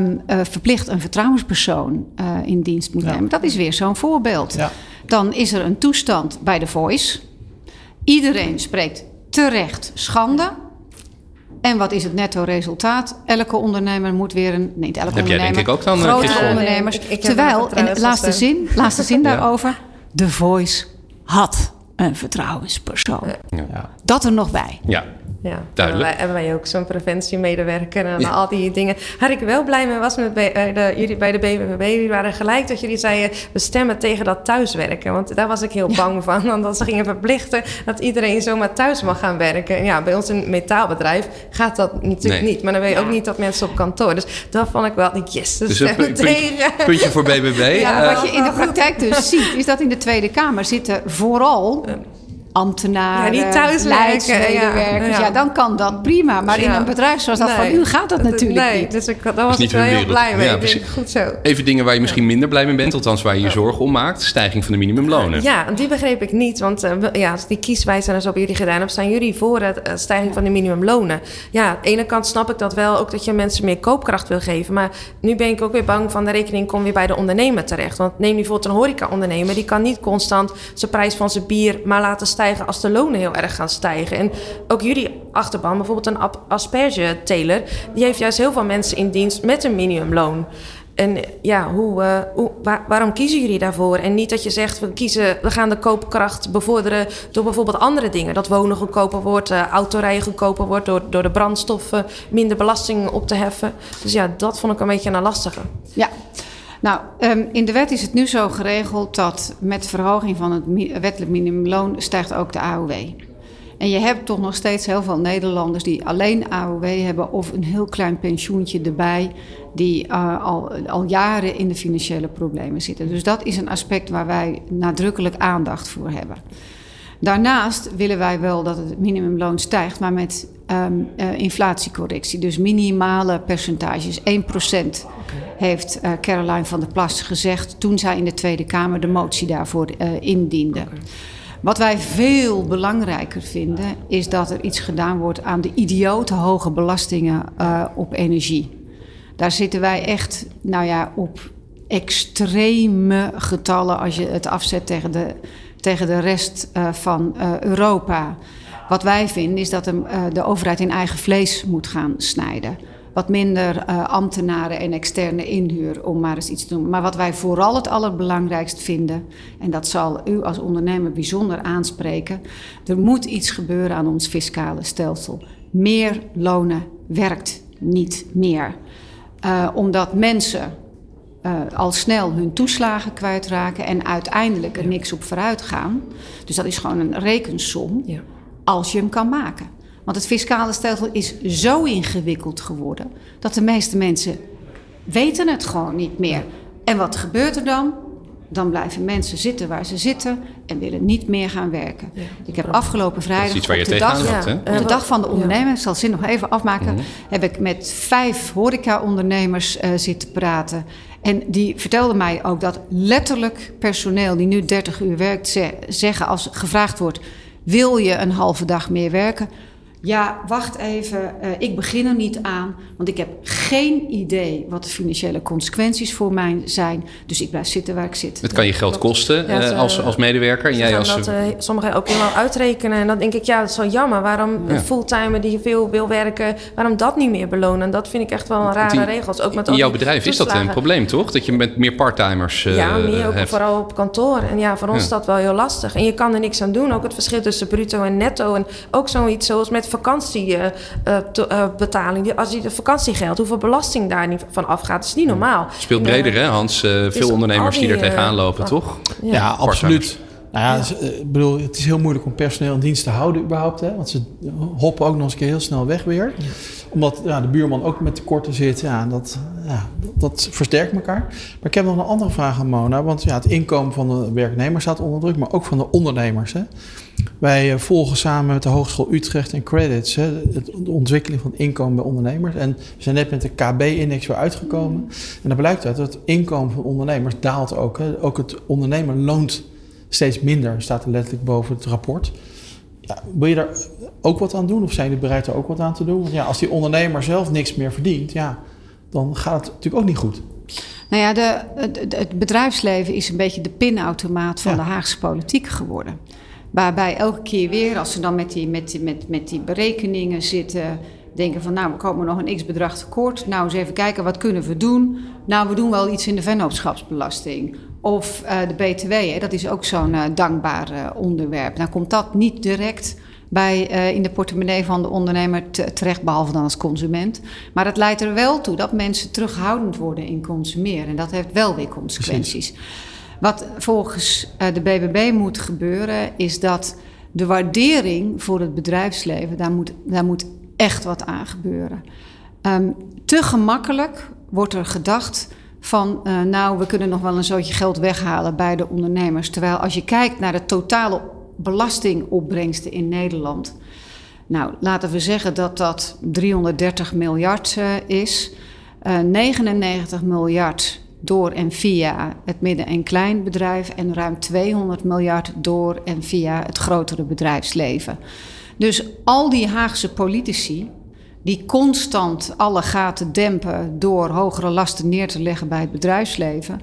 um, uh, verplicht een vertrouwenspersoon in dienst moet ja. nemen. Dat is weer zo'n voorbeeld. Ja. Dan is er een toestand bij de Voice. Iedereen spreekt terecht schande. En wat is het netto resultaat? Elke ondernemer moet weer een. Nee, elke heb ondernemer. Jij denk ik ook dan. Grote uh, ondernemers. Nee, ik, ik Terwijl, en laatste zin, laatste zin [laughs] daarover. De Voice had een vertrouwenspersoon. Ja. Dat er nog bij. Ja. Ja, duidelijk. Wij, hebben wij ook zo'n preventiemedewerker en ja. al die dingen. Waar ik wel blij mee was met bij de, jullie bij de BBB, jullie waren gelijk dat jullie zeiden we stemmen tegen dat thuiswerken. Want daar was ik heel bang van, omdat ze gingen verplichten dat iedereen zomaar thuis mag gaan werken. En ja, bij ons in het metaalbedrijf gaat dat natuurlijk nee. niet. Maar dan weet je ook niet dat mensen op kantoor. Dus dat vond ik wel, yes, dus een puntje, tegen. puntje voor BBB. [laughs] Ja, uh, wat je in de praktijk dus ziet, is dat in de Tweede Kamer zitten vooral ambtenaren, ja, die thuiswerken, ja, ja. ja, dan kan dat prima. Maar in een bedrijf zoals dat nee, van u gaat dat natuurlijk nee, niet. Dus ik, daar was ik wel heel blij mee. Ja, denk, goed zo. Even dingen waar je misschien minder blij mee bent, althans waar je je zorgen om maakt. Stijging van de minimumlonen. Ja, die begreep ik niet. Want uh, ja, als die kieswijzers op jullie gedaan hebben, zijn jullie voor de uh, stijging van de minimumlonen. Ja, aan de ene kant snap ik dat wel, ook dat je mensen meer koopkracht wil geven. Maar nu ben ik ook weer bang van de rekening komt weer bij de ondernemer terecht. Want neem nu bijvoorbeeld een horeca-ondernemer, die kan niet constant zijn prijs van zijn bier maar laten stijgen als de lonen heel erg gaan stijgen. En ook jullie achterban, bijvoorbeeld een asperge-teler, die heeft juist heel veel mensen in dienst met een minimumloon. En ja, hoe, hoe waarom kiezen jullie daarvoor? En niet dat je zegt, we, kiezen, we gaan de koopkracht bevorderen door bijvoorbeeld andere dingen. Dat wonen goedkoper wordt, uh, autorijden goedkoper wordt, door, door de brandstoffen minder belasting op te heffen. Dus ja, dat vond ik een beetje een lastige. Ja, nou, um, in de wet is het nu zo geregeld dat met verhoging van het wettelijk minimumloon stijgt ook de AOW. En je hebt toch nog steeds heel veel Nederlanders die alleen AOW hebben of een heel klein pensioentje erbij, die uh, al, al jaren in de financiële problemen zitten. Dus dat is een aspect waar wij nadrukkelijk aandacht voor hebben. Daarnaast willen wij wel dat het minimumloon stijgt, maar met um, uh, inflatiecorrectie. Dus minimale percentages. 1% heeft uh, Caroline van der Plas gezegd toen zij in de Tweede Kamer de motie daarvoor uh, indiende. Okay. Wat wij veel belangrijker vinden, is dat er iets gedaan wordt aan de idiote hoge belastingen op energie. Daar zitten wij echt, nou ja, op extreme getallen als je het afzet tegen de, tegen de rest uh, van uh, Europa. Wat wij vinden is dat de, de overheid in eigen vlees moet gaan snijden wat minder ambtenaren en externe inhuur om maar eens iets te doen. Maar wat wij vooral het allerbelangrijkst vinden, en dat zal u als ondernemer bijzonder aanspreken, er moet iets gebeuren aan ons fiscale stelsel. Meer lonen werkt niet meer. Omdat mensen uh, al snel hun toeslagen kwijtraken en uiteindelijk er niks op vooruit gaan. Dus dat is gewoon een rekensom ja. als je hem kan maken. Want het fiscale stelsel is zo ingewikkeld geworden dat de meeste mensen weten het gewoon niet meer. En wat gebeurt er dan? Dan blijven mensen zitten waar ze zitten en willen niet meer gaan werken. Ja, ik heb afgelopen vrijdag, iets waar je de, dag, had, ja, de dag van de ondernemer, ik zal zin nog even afmaken, mm -hmm. heb ik met vijf horeca-ondernemers uh, zitten praten. En die vertelden mij ook dat letterlijk personeel die nu 30 uur werkt, ze zeggen als gevraagd wordt: wil je een halve dag meer werken? Ja, wacht even, uh, ik begin er niet aan, want ik heb geen idee wat de financiële consequenties voor mij zijn. Dus ik blijf zitten waar ik zit. Het kan je geld kosten ja, uh, als, als medewerker. En jij als... dat uh, sommigen ook helemaal uitrekenen. En dan denk ik, ja, dat is wel jammer. Waarom ja. een fulltimer die veel wil werken, waarom dat niet meer belonen? En dat vind ik echt wel een rare die, regel. Ook met in jouw bedrijf is dat een probleem, toch? Dat je met meer parttimers Ja, meer ook hebt. vooral op kantoor. En ja, voor ons is dat wel heel lastig. En je kan er niks aan doen. Ook het verschil tussen bruto en netto. En ook zoiets zoals met vakantiebetaling. Uh, als je de vakantiegeld, hoeveel belasting daar niet van afgaat, is niet normaal. Het speelt breder, hè, Hans? Uh, veel ondernemers die, die er tegenaan lopen, toch? Ja, ja absoluut. Nou ja, ja. ik bedoel, het is heel moeilijk om personeel in dienst te houden überhaupt. Hè? Want ze hoppen ook nog eens een keer heel snel weg weer. Ja. Omdat ja, de buurman ook met tekorten zit. Ja, dat, ja, dat versterkt elkaar. Maar ik heb nog een andere vraag aan Mona. Want ja, het inkomen van de werknemers staat onder druk. Maar ook van de ondernemers. Hè? Wij volgen samen met de Hogeschool Utrecht en Credits hè, de ontwikkeling van inkomen bij ondernemers. En we zijn net met de KB-index weer uitgekomen. En dan blijkt uit dat het inkomen van ondernemers daalt ook. Hè. Ook het ondernemer loont steeds minder, staat er letterlijk boven het rapport. Ja, wil je daar ook wat aan doen of zijn jullie bereid er ook wat aan te doen? Want ja, als die ondernemer zelf niks meer verdient, ja, dan gaat het natuurlijk ook niet goed. Nou ja, de, het, het bedrijfsleven is een beetje de pinautomaat van ja. de Haagse politiek geworden. Waarbij elke keer weer, als ze dan met die, met, die, met, met die berekeningen zitten, denken van nou, we komen nog een x-bedrag tekort. Nou, eens even kijken, wat kunnen we doen? Nou, we doen wel iets in de vennootschapsbelasting. Of uh, de BTW, hè, dat is ook zo'n uh, dankbaar uh, onderwerp. Nou komt dat niet direct bij, in de portemonnee van de ondernemer terecht, behalve dan als consument. Maar het leidt er wel toe dat mensen terughoudend worden in consumeren. En dat heeft wel weer consequenties. Precies. Wat volgens de BBB moet gebeuren, is dat de waardering voor het bedrijfsleven, daar moet, daar moet echt wat aan gebeuren. Um, te gemakkelijk wordt er gedacht van, uh, nou, we kunnen nog wel een zootje geld weghalen bij de ondernemers. Terwijl als je kijkt naar de totale belastingopbrengsten in Nederland. Nou, laten we zeggen dat dat 330 miljard uh, is. Uh, 99 miljard door en via het midden- en kleinbedrijf en ruim 200 miljard door en via het grotere bedrijfsleven. Dus al die Haagse politici die constant alle gaten dempen door hogere lasten neer te leggen bij het bedrijfsleven.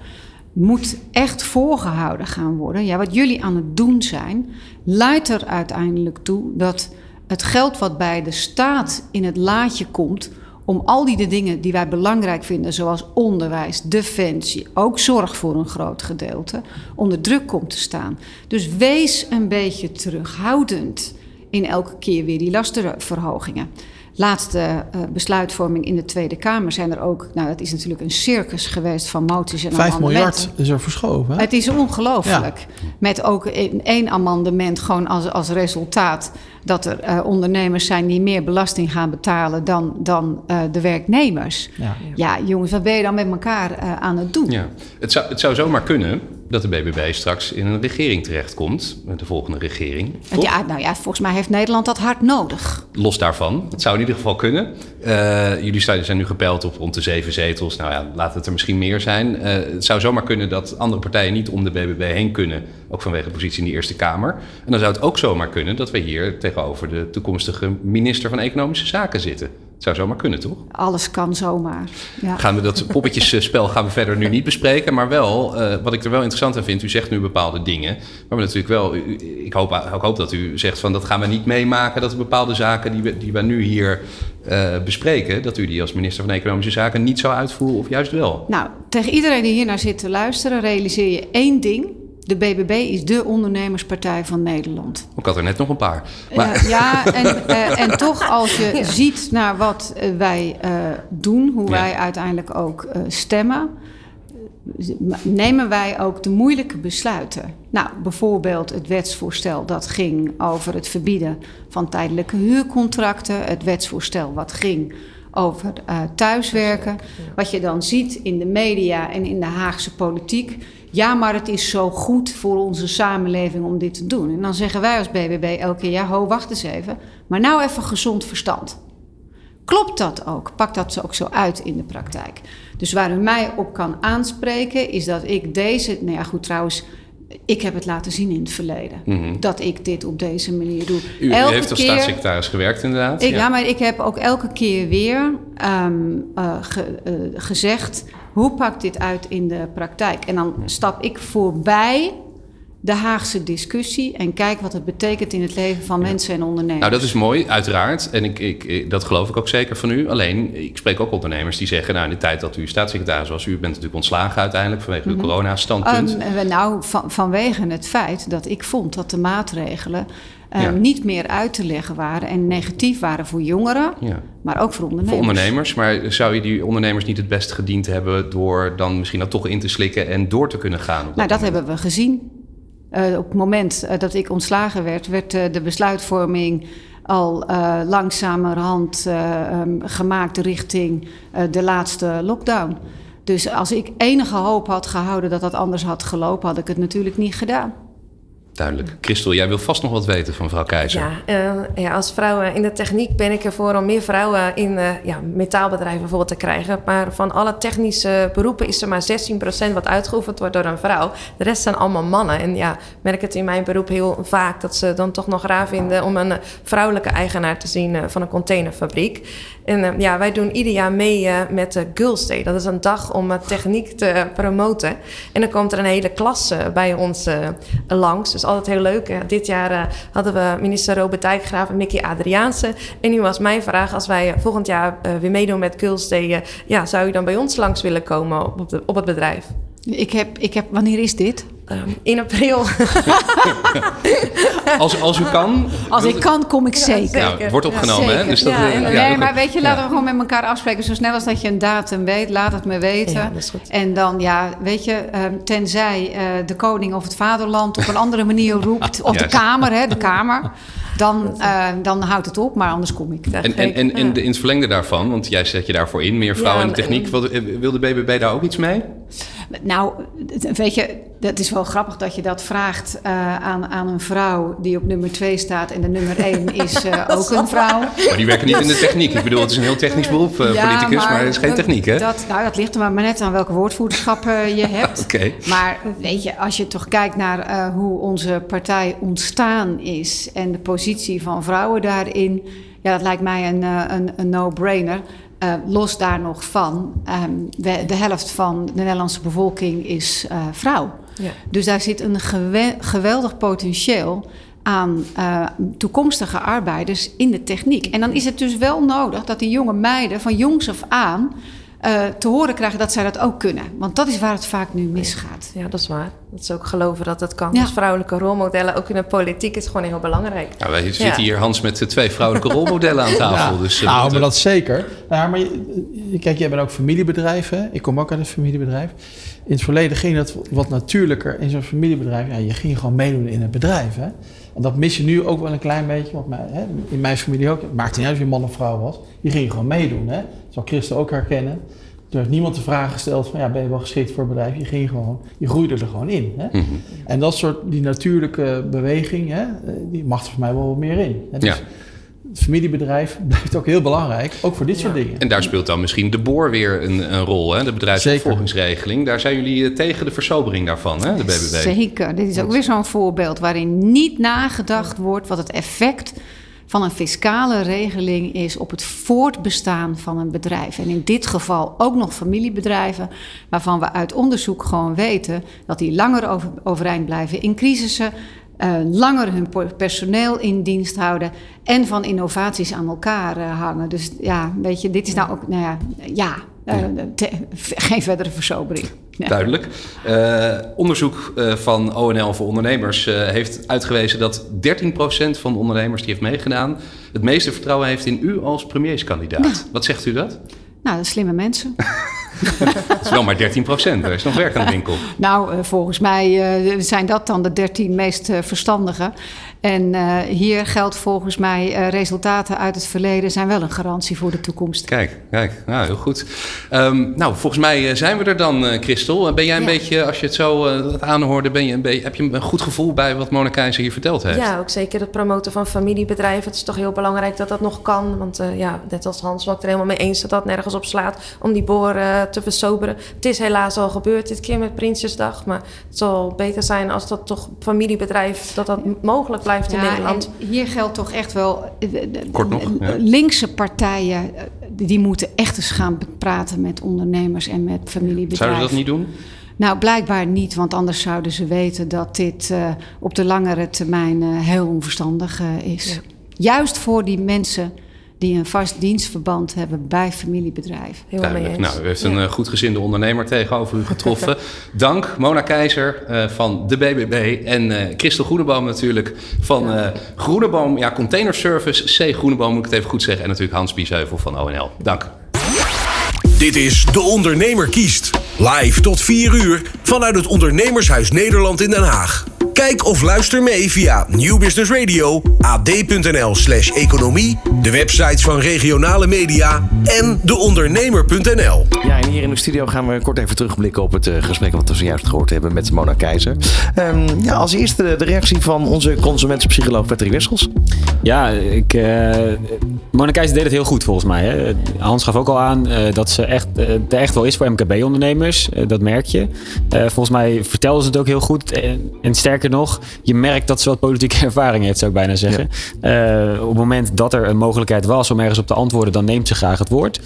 moet echt voorgehouden gaan worden. Ja, wat jullie aan het doen zijn, leidt er uiteindelijk toe dat het geld wat bij de staat in het laadje komt om al die de dingen die wij belangrijk vinden, zoals onderwijs, defensie, ook zorg voor een groot gedeelte, onder druk komt te staan. Dus wees een beetje terughoudend in elke keer weer die lastenverhogingen laatste uh, besluitvorming in de Tweede Kamer zijn er ook, nou dat is natuurlijk een circus geweest van moties en Vijf miljard is er verschoven. Hè? Het is ongelooflijk. Met ook één amendement gewoon als, als resultaat dat er uh, ondernemers zijn die meer belasting gaan betalen dan, dan uh, de werknemers. Ja. ja. jongens, wat ben je dan met elkaar aan het doen? Ja. Het, zou, het zou zomaar kunnen dat de BBB straks in een regering terechtkomt, met de volgende regering. Ja, nou ja, volgens mij heeft Nederland dat hard nodig. Los daarvan, het zou in ieder geval kunnen. Uh, jullie zijn nu gepeld op rond de zeven zetels. Nou ja, laat het er misschien meer zijn. Uh, het zou zomaar kunnen dat andere partijen niet om de BBB heen kunnen, ook vanwege de positie in de Eerste Kamer. En dan zou het ook zomaar kunnen dat we hier tegenover de toekomstige minister van Economische Zaken zitten. Het zou zomaar kunnen, toch? Alles kan zomaar. Ja. Gaan we dat poppetjesspel gaan we verder nu niet [laughs] bespreken. Maar wel, uh, wat ik er wel interessant aan vind, u zegt nu bepaalde dingen. Maar we natuurlijk wel, u, ik, hoop, ik hoop dat u zegt van dat gaan we niet meemaken. Dat er bepaalde zaken die we, die we nu hier uh, bespreken, dat u die als minister van Economische Zaken niet zou uitvoeren of juist wel. Nou, tegen iedereen die hier naar zit te luisteren, realiseer je één ding de BBB is de ondernemerspartij van Nederland. Ik had er net nog een paar. Maar... Uh, ja, en, uh, [laughs] en toch als je ja. ziet naar wat uh, wij doen, hoe ja. wij uiteindelijk ook stemmen, nemen wij ook de moeilijke besluiten. Nou, bijvoorbeeld het wetsvoorstel dat ging over het verbieden van tijdelijke huurcontracten, het wetsvoorstel wat ging over thuiswerken. Wat je dan ziet in de media en in de Haagse politiek ja, maar het is zo goed voor onze samenleving om dit te doen. En dan zeggen wij als BBB elke keer, ja, ho, wacht eens even. Maar nou even gezond verstand. Klopt dat ook? Pakt dat ook zo uit in de praktijk? Dus waar u mij op kan aanspreken, is dat ik deze... Nou ja, goed, trouwens, ik heb het laten zien in het verleden. Mm -hmm. Dat ik dit op deze manier doe. U, elke heeft als keer, staatssecretaris gewerkt inderdaad. Ik, ja. ja. maar ik heb ook elke keer weer um, uh, ge, uh, gezegd... hoe pakt dit uit in de praktijk? En dan stap ik voorbij de Haagse discussie en kijk wat het betekent in het leven van ja. mensen en ondernemers. Nou, dat is mooi, uiteraard. En ik, ik, dat geloof ik ook zeker van u. Alleen, ik spreek ook ondernemers die zeggen... nou, in de tijd dat u staatssecretaris was... u bent natuurlijk ontslagen uiteindelijk vanwege mm -hmm. uw corona-standpunt. Um, nou, van, vanwege het feit dat ik vond dat de maatregelen... Ja. niet meer uit te leggen waren en negatief waren voor jongeren, ja. maar ook voor ondernemers. Voor ondernemers, maar zou je die ondernemers niet het best gediend hebben door dan misschien dat toch in te slikken en door te kunnen gaan? nou, dat hebben we gezien. Uh, op het moment uh, dat ik ontslagen werd, werd uh, de besluitvorming al langzamerhand um, gemaakt richting de laatste lockdown. Dus als ik enige hoop had gehouden dat dat anders had gelopen, had ik het natuurlijk niet gedaan. Duidelijk. Christel, jij wil vast nog wat weten van mevrouw Keizer. Ja, uh, ja, als vrouw in de techniek ben ik ervoor om meer vrouwen in uh, ja, metaalbedrijven bijvoorbeeld te krijgen. Maar van alle technische beroepen is er maar 16% wat uitgeoefend wordt door een vrouw. De rest zijn allemaal mannen. En ja, merk het in mijn beroep heel vaak dat ze dan toch nog raar vinden om een vrouwelijke eigenaar te zien van een containerfabriek. En ja, wij doen ieder jaar mee met de Girls Day. Dat is een dag om techniek te promoten. En dan komt er een hele klas bij ons langs. Dus altijd heel leuk. Ja, dit jaar uh, hadden we minister Robert Dijkgraaf en Mickey Adriaanse. En nu was mijn vraag, als wij volgend jaar weer meedoen met Girls ja, zou u dan bij ons langs willen komen op, op het bedrijf? Ik heb, ik heb, wanneer is dit? Um, in april. [laughs] als, als u kan. Als ik kan, kom ik zeker. Ja, het wordt opgenomen, ja, hè? Dus dat, ja, ja, nee, maar weet je, laten we gewoon met elkaar afspreken. Zo snel als dat je een datum weet, laat het me weten. En dan, ja, weet je, um, tenzij uh, de koning of het vaderland op een andere manier roept, [laughs] of de Kamer, hè, de Kamer. [laughs] Dan, uh, dan houdt het op, maar anders kom ik. En, en, en, en in het verlengde daarvan, want jij zet je daarvoor in, meer vrouwen in de techniek. Wat, wil de BBB daar ook iets mee? Nou, weet je, het is wel grappig dat je dat vraagt uh, aan, aan een vrouw die op nummer 2 staat en de nummer 1 [laughs] is uh, ook een vrouw. Maar die werken niet in de techniek. Ik bedoel, het is een heel technisch beroep, uh, ja, politicus, maar, maar, het is geen techniek, hè? Dat, nou, dat ligt er maar net aan welke woordvoerderschap je [laughs] hebt. okay. Maar weet je, als je toch kijkt naar hoe onze partij ontstaan is en de positie van vrouwen daarin. Ja, dat lijkt mij een, een, een no-brainer. Uh, los daar nog van, um, we, de helft van de Nederlandse bevolking is uh, vrouw. Ja. Dus daar zit een gewe geweldig potentieel aan uh, toekomstige arbeiders in de techniek. En dan is het dus wel nodig dat die jonge meiden van jongs af aan uh, te horen krijgen dat zij dat ook kunnen. Want dat is waar het vaak nu misgaat. Ja, dat is waar. Dat is ook geloven dat het kan. Ja. Dus vrouwelijke rolmodellen, ook in de politiek, is gewoon heel belangrijk. Ja, wij zitten hier, Hans, met twee vrouwelijke rolmodellen aan tafel. Dus, uh, nou, maar dat zeker. Nou, maar je, kijk, jij bent ook familiebedrijf. Hè? Ik kom ook uit een familiebedrijf. In het verleden ging dat wat natuurlijker in zo'n familiebedrijf. Ja, je ging gewoon meedoen in het bedrijf. Hè? En dat mis je nu ook wel een klein beetje. Want hè, in mijn familie ook. Het maakte niet uit of je man of vrouw was. Je ging gewoon meedoen. Hè? Zal Christen ook herkennen. Er heeft niemand de vraag gesteld van ja, ben je wel geschikt voor een bedrijf? Je ging gewoon, je groeide er gewoon in. Hè? Mhm. En dat soort, die natuurlijke beweging, hè, die mag er voor mij wel wat meer in. Hè? Dus ja. Het familiebedrijf [laughs] blijft ook heel belangrijk, ook voor dit soort dingen. En daar speelt dan misschien de boor weer een, een rol, hè? de bedrijfsopvolgingsregeling. Daar zijn jullie eh, tegen de versobering daarvan, hè? de BBB. Zeker, dit is ook weer zo'n voorbeeld waarin niet nagedacht wordt wat het effect van een fiscale regeling is op het voortbestaan van een bedrijf. En in dit geval ook nog familiebedrijven, waarvan we uit onderzoek gewoon weten dat die langer over, overeind blijven in crisissen. Uh, langer hun personeel in dienst houden en van innovaties aan elkaar uh, hangen. Dus ja, weet je, dit is nou ook, nou ja, ja uh, te, geen verdere versobering. Ja. Duidelijk. Uh, onderzoek uh, van ONL voor ondernemers uh, heeft uitgewezen dat 13% van de ondernemers die heeft meegedaan het meeste vertrouwen heeft in u als premierskandidaat. Wat zegt u dat? Nou, dat slimme mensen. [laughs] Het is wel maar 13 procent. Er is nog werk aan de winkel. [laughs] Nou, volgens mij zijn dat dan de 13 meest verstandigen. En uh, hier geldt volgens mij resultaten uit het verleden zijn wel een garantie voor de toekomst. Kijk, kijk, nou heel goed. Um, nou, volgens mij eh, zijn we er dan, Christel. Ben jij een ja. beetje, als je het zo aanhoorde, ben je een beetje, heb je een goed gevoel bij wat Mona Keizer hier verteld heeft? Ja, ook zeker het promoten van familiebedrijven. Het is toch heel belangrijk dat dat nog kan. Want ja, net als Hans, was ik er helemaal mee eens dat dat nergens op slaat om die boor te versoberen. Het is helaas al gebeurd dit keer met Prinsjesdag. Maar het zal beter zijn als dat toch familiebedrijf, dat dat mogelijk blijft in ja, Nederland. hier geldt toch echt wel. Eh, Kort nog. Ja. Linkse partijen, eh, die moeten echt eens gaan praten met ondernemers en met familiebedrijven. Zouden ze dat niet doen? Nou, blijkbaar niet, want anders zouden ze weten dat dit uh, op de langere termijn uh, heel onverstandig uh, is. Ja. Juist voor die mensen die een vast dienstverband hebben bij familiebedrijven. Heel Duidelijk. Nou, u heeft een ja. goed gezinde ondernemer tegenover u getroffen. [laughs] Dank Mona Keizer uh, van de BBB en uh, Christel Groeneboom natuurlijk van uh, Groeneboom, ja, Container Service, C Groeneboom moet ik het even goed zeggen. En natuurlijk Hans Biesheuvel van ONL. Dank. Dit is De Ondernemer kiest. Live tot 4 uur vanuit het Ondernemershuis Nederland in Den Haag. Kijk of luister mee via New Business Radio, ad.nl slash economie, de websites van regionale media en deondernemer.nl. Ja, en hier in de studio gaan we kort even terugblikken op het uh, gesprek wat we zojuist gehoord hebben met Mona Keizer. Um, ja, als eerste de, de, reactie van onze consumentenpsycholoog Patrick Wessels. Ja, ik, uh, Mona Keizer deed het heel goed volgens mij. Hè. Hans gaf ook al aan uh, dat ze echt, er echt wel is voor MKB-ondernemers. dat merk je. volgens mij vertelde ze het ook heel goed. en sterker nog, je merkt dat ze wat politieke [laughs] ervaring heeft, zou ik bijna zeggen. Ja. Uh, op het moment dat er een mogelijkheid was om ergens op te antwoorden, dan neemt ze graag het woord.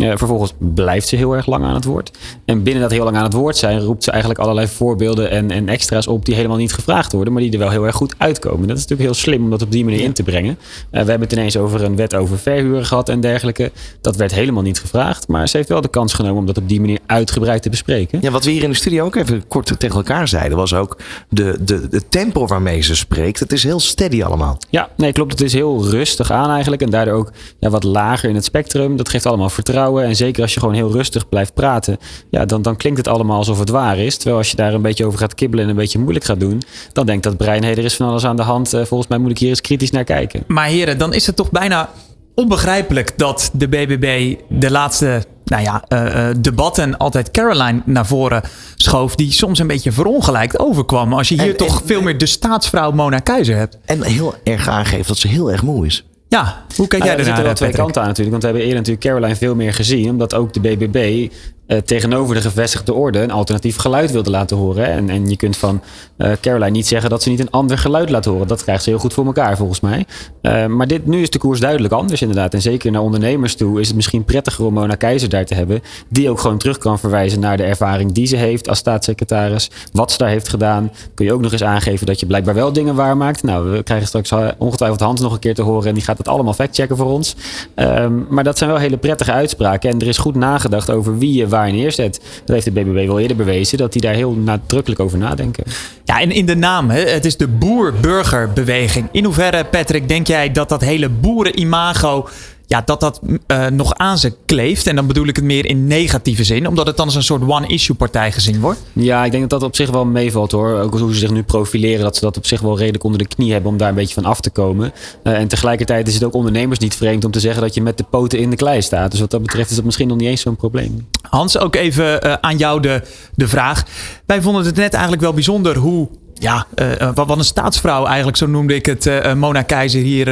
Uh, vervolgens blijft ze heel erg lang aan het woord. En binnen dat heel lang aan het woord zijn, roept ze eigenlijk allerlei voorbeelden en, en extra's op die helemaal niet gevraagd worden, maar die er wel heel erg goed uitkomen. Dat is natuurlijk heel slim om dat op die manier in te brengen. Uh, we hebben het ineens over een wet over verhuren gehad en dergelijke. Dat werd helemaal niet gevraagd, maar ze heeft wel de kans genomen om dat op die manier uitgebreid te bespreken. Ja, wat we hier in de studio ook even kort tegen elkaar zeiden, was ook de, de, de tempo waarmee ze spreekt. Het is heel steady allemaal. Ja, nee, klopt. Het is heel rustig aan eigenlijk en daardoor ook ja, wat lager in het spectrum. Dat geeft allemaal vertrouwen. En zeker als je gewoon heel rustig blijft praten, ja, dan, dan klinkt het allemaal alsof het waar is. Terwijl als je daar een beetje over gaat kibbelen en een beetje moeilijk gaat doen, dan denkt dat brein, hé, er is van alles aan de hand. Uh, volgens mij moet ik hier eens kritisch naar kijken. Maar heren, dan is het toch bijna onbegrijpelijk dat de BBB de laatste nou ja, uh, debatten altijd Caroline naar voren schoof, die soms een beetje verongelijkt overkwam. Als je hier en, toch en, veel meer de staatsvrouw Mona Keizer hebt. En heel erg aangeeft dat ze heel erg moe is. Ja, hoe kijk jij nou, ernaar? Er zitten wel twee kanten aan natuurlijk. Want we hebben eerder natuurlijk Caroline veel meer gezien. Omdat ook de BBB eh, tegenover de gevestigde orde een alternatief geluid wilde laten horen. En, en je kunt van eh, Caroline niet zeggen dat ze niet een ander geluid laat horen. Dat krijgt ze heel goed voor elkaar volgens mij. Eh, maar dit, nu is de koers duidelijk anders inderdaad. En zeker naar ondernemers toe is het misschien prettiger om Mona Keizer daar te hebben. Die ook gewoon terug kan verwijzen naar de ervaring die ze heeft als staatssecretaris. Wat ze daar heeft gedaan. Kun je ook nog eens aangeven dat je blijkbaar wel dingen waarmaakt. Nou, we krijgen straks ongetwijfeld Hans nog een keer te horen. En die gaat het allemaal factchecken voor ons. Ehm, maar dat zijn wel hele prettige uitspraken. En er is goed nagedacht over wie je waar neerzet. Dat heeft de BBB wel eerder bewezen. Dat die daar heel nadrukkelijk over nadenken. Ja, en in de naam, het is de boer-burgerbeweging. In hoeverre, Patrick, denk jij dat dat hele boerenimago ja, dat dat uh, nog aan ze kleeft. En dan bedoel ik het meer in negatieve zin, omdat het dan als een soort one-issue partij gezien wordt. Ja, ik denk dat dat op zich wel meevalt hoor. Ook hoe ze zich nu profileren, dat ze dat op zich wel redelijk onder de knie hebben om daar een beetje van af te komen. Uh, en tegelijkertijd is het ook ondernemers niet vreemd om te zeggen dat je met de poten in de klei staat. Dus wat dat betreft is dat misschien nog niet eens zo'n probleem. Hans, ook even uh, aan jou de, de vraag. Wij vonden het net eigenlijk wel bijzonder hoe ja, uh, wat, wat een staatsvrouw eigenlijk, zo noemde ik het, uh, Mona Keizer hier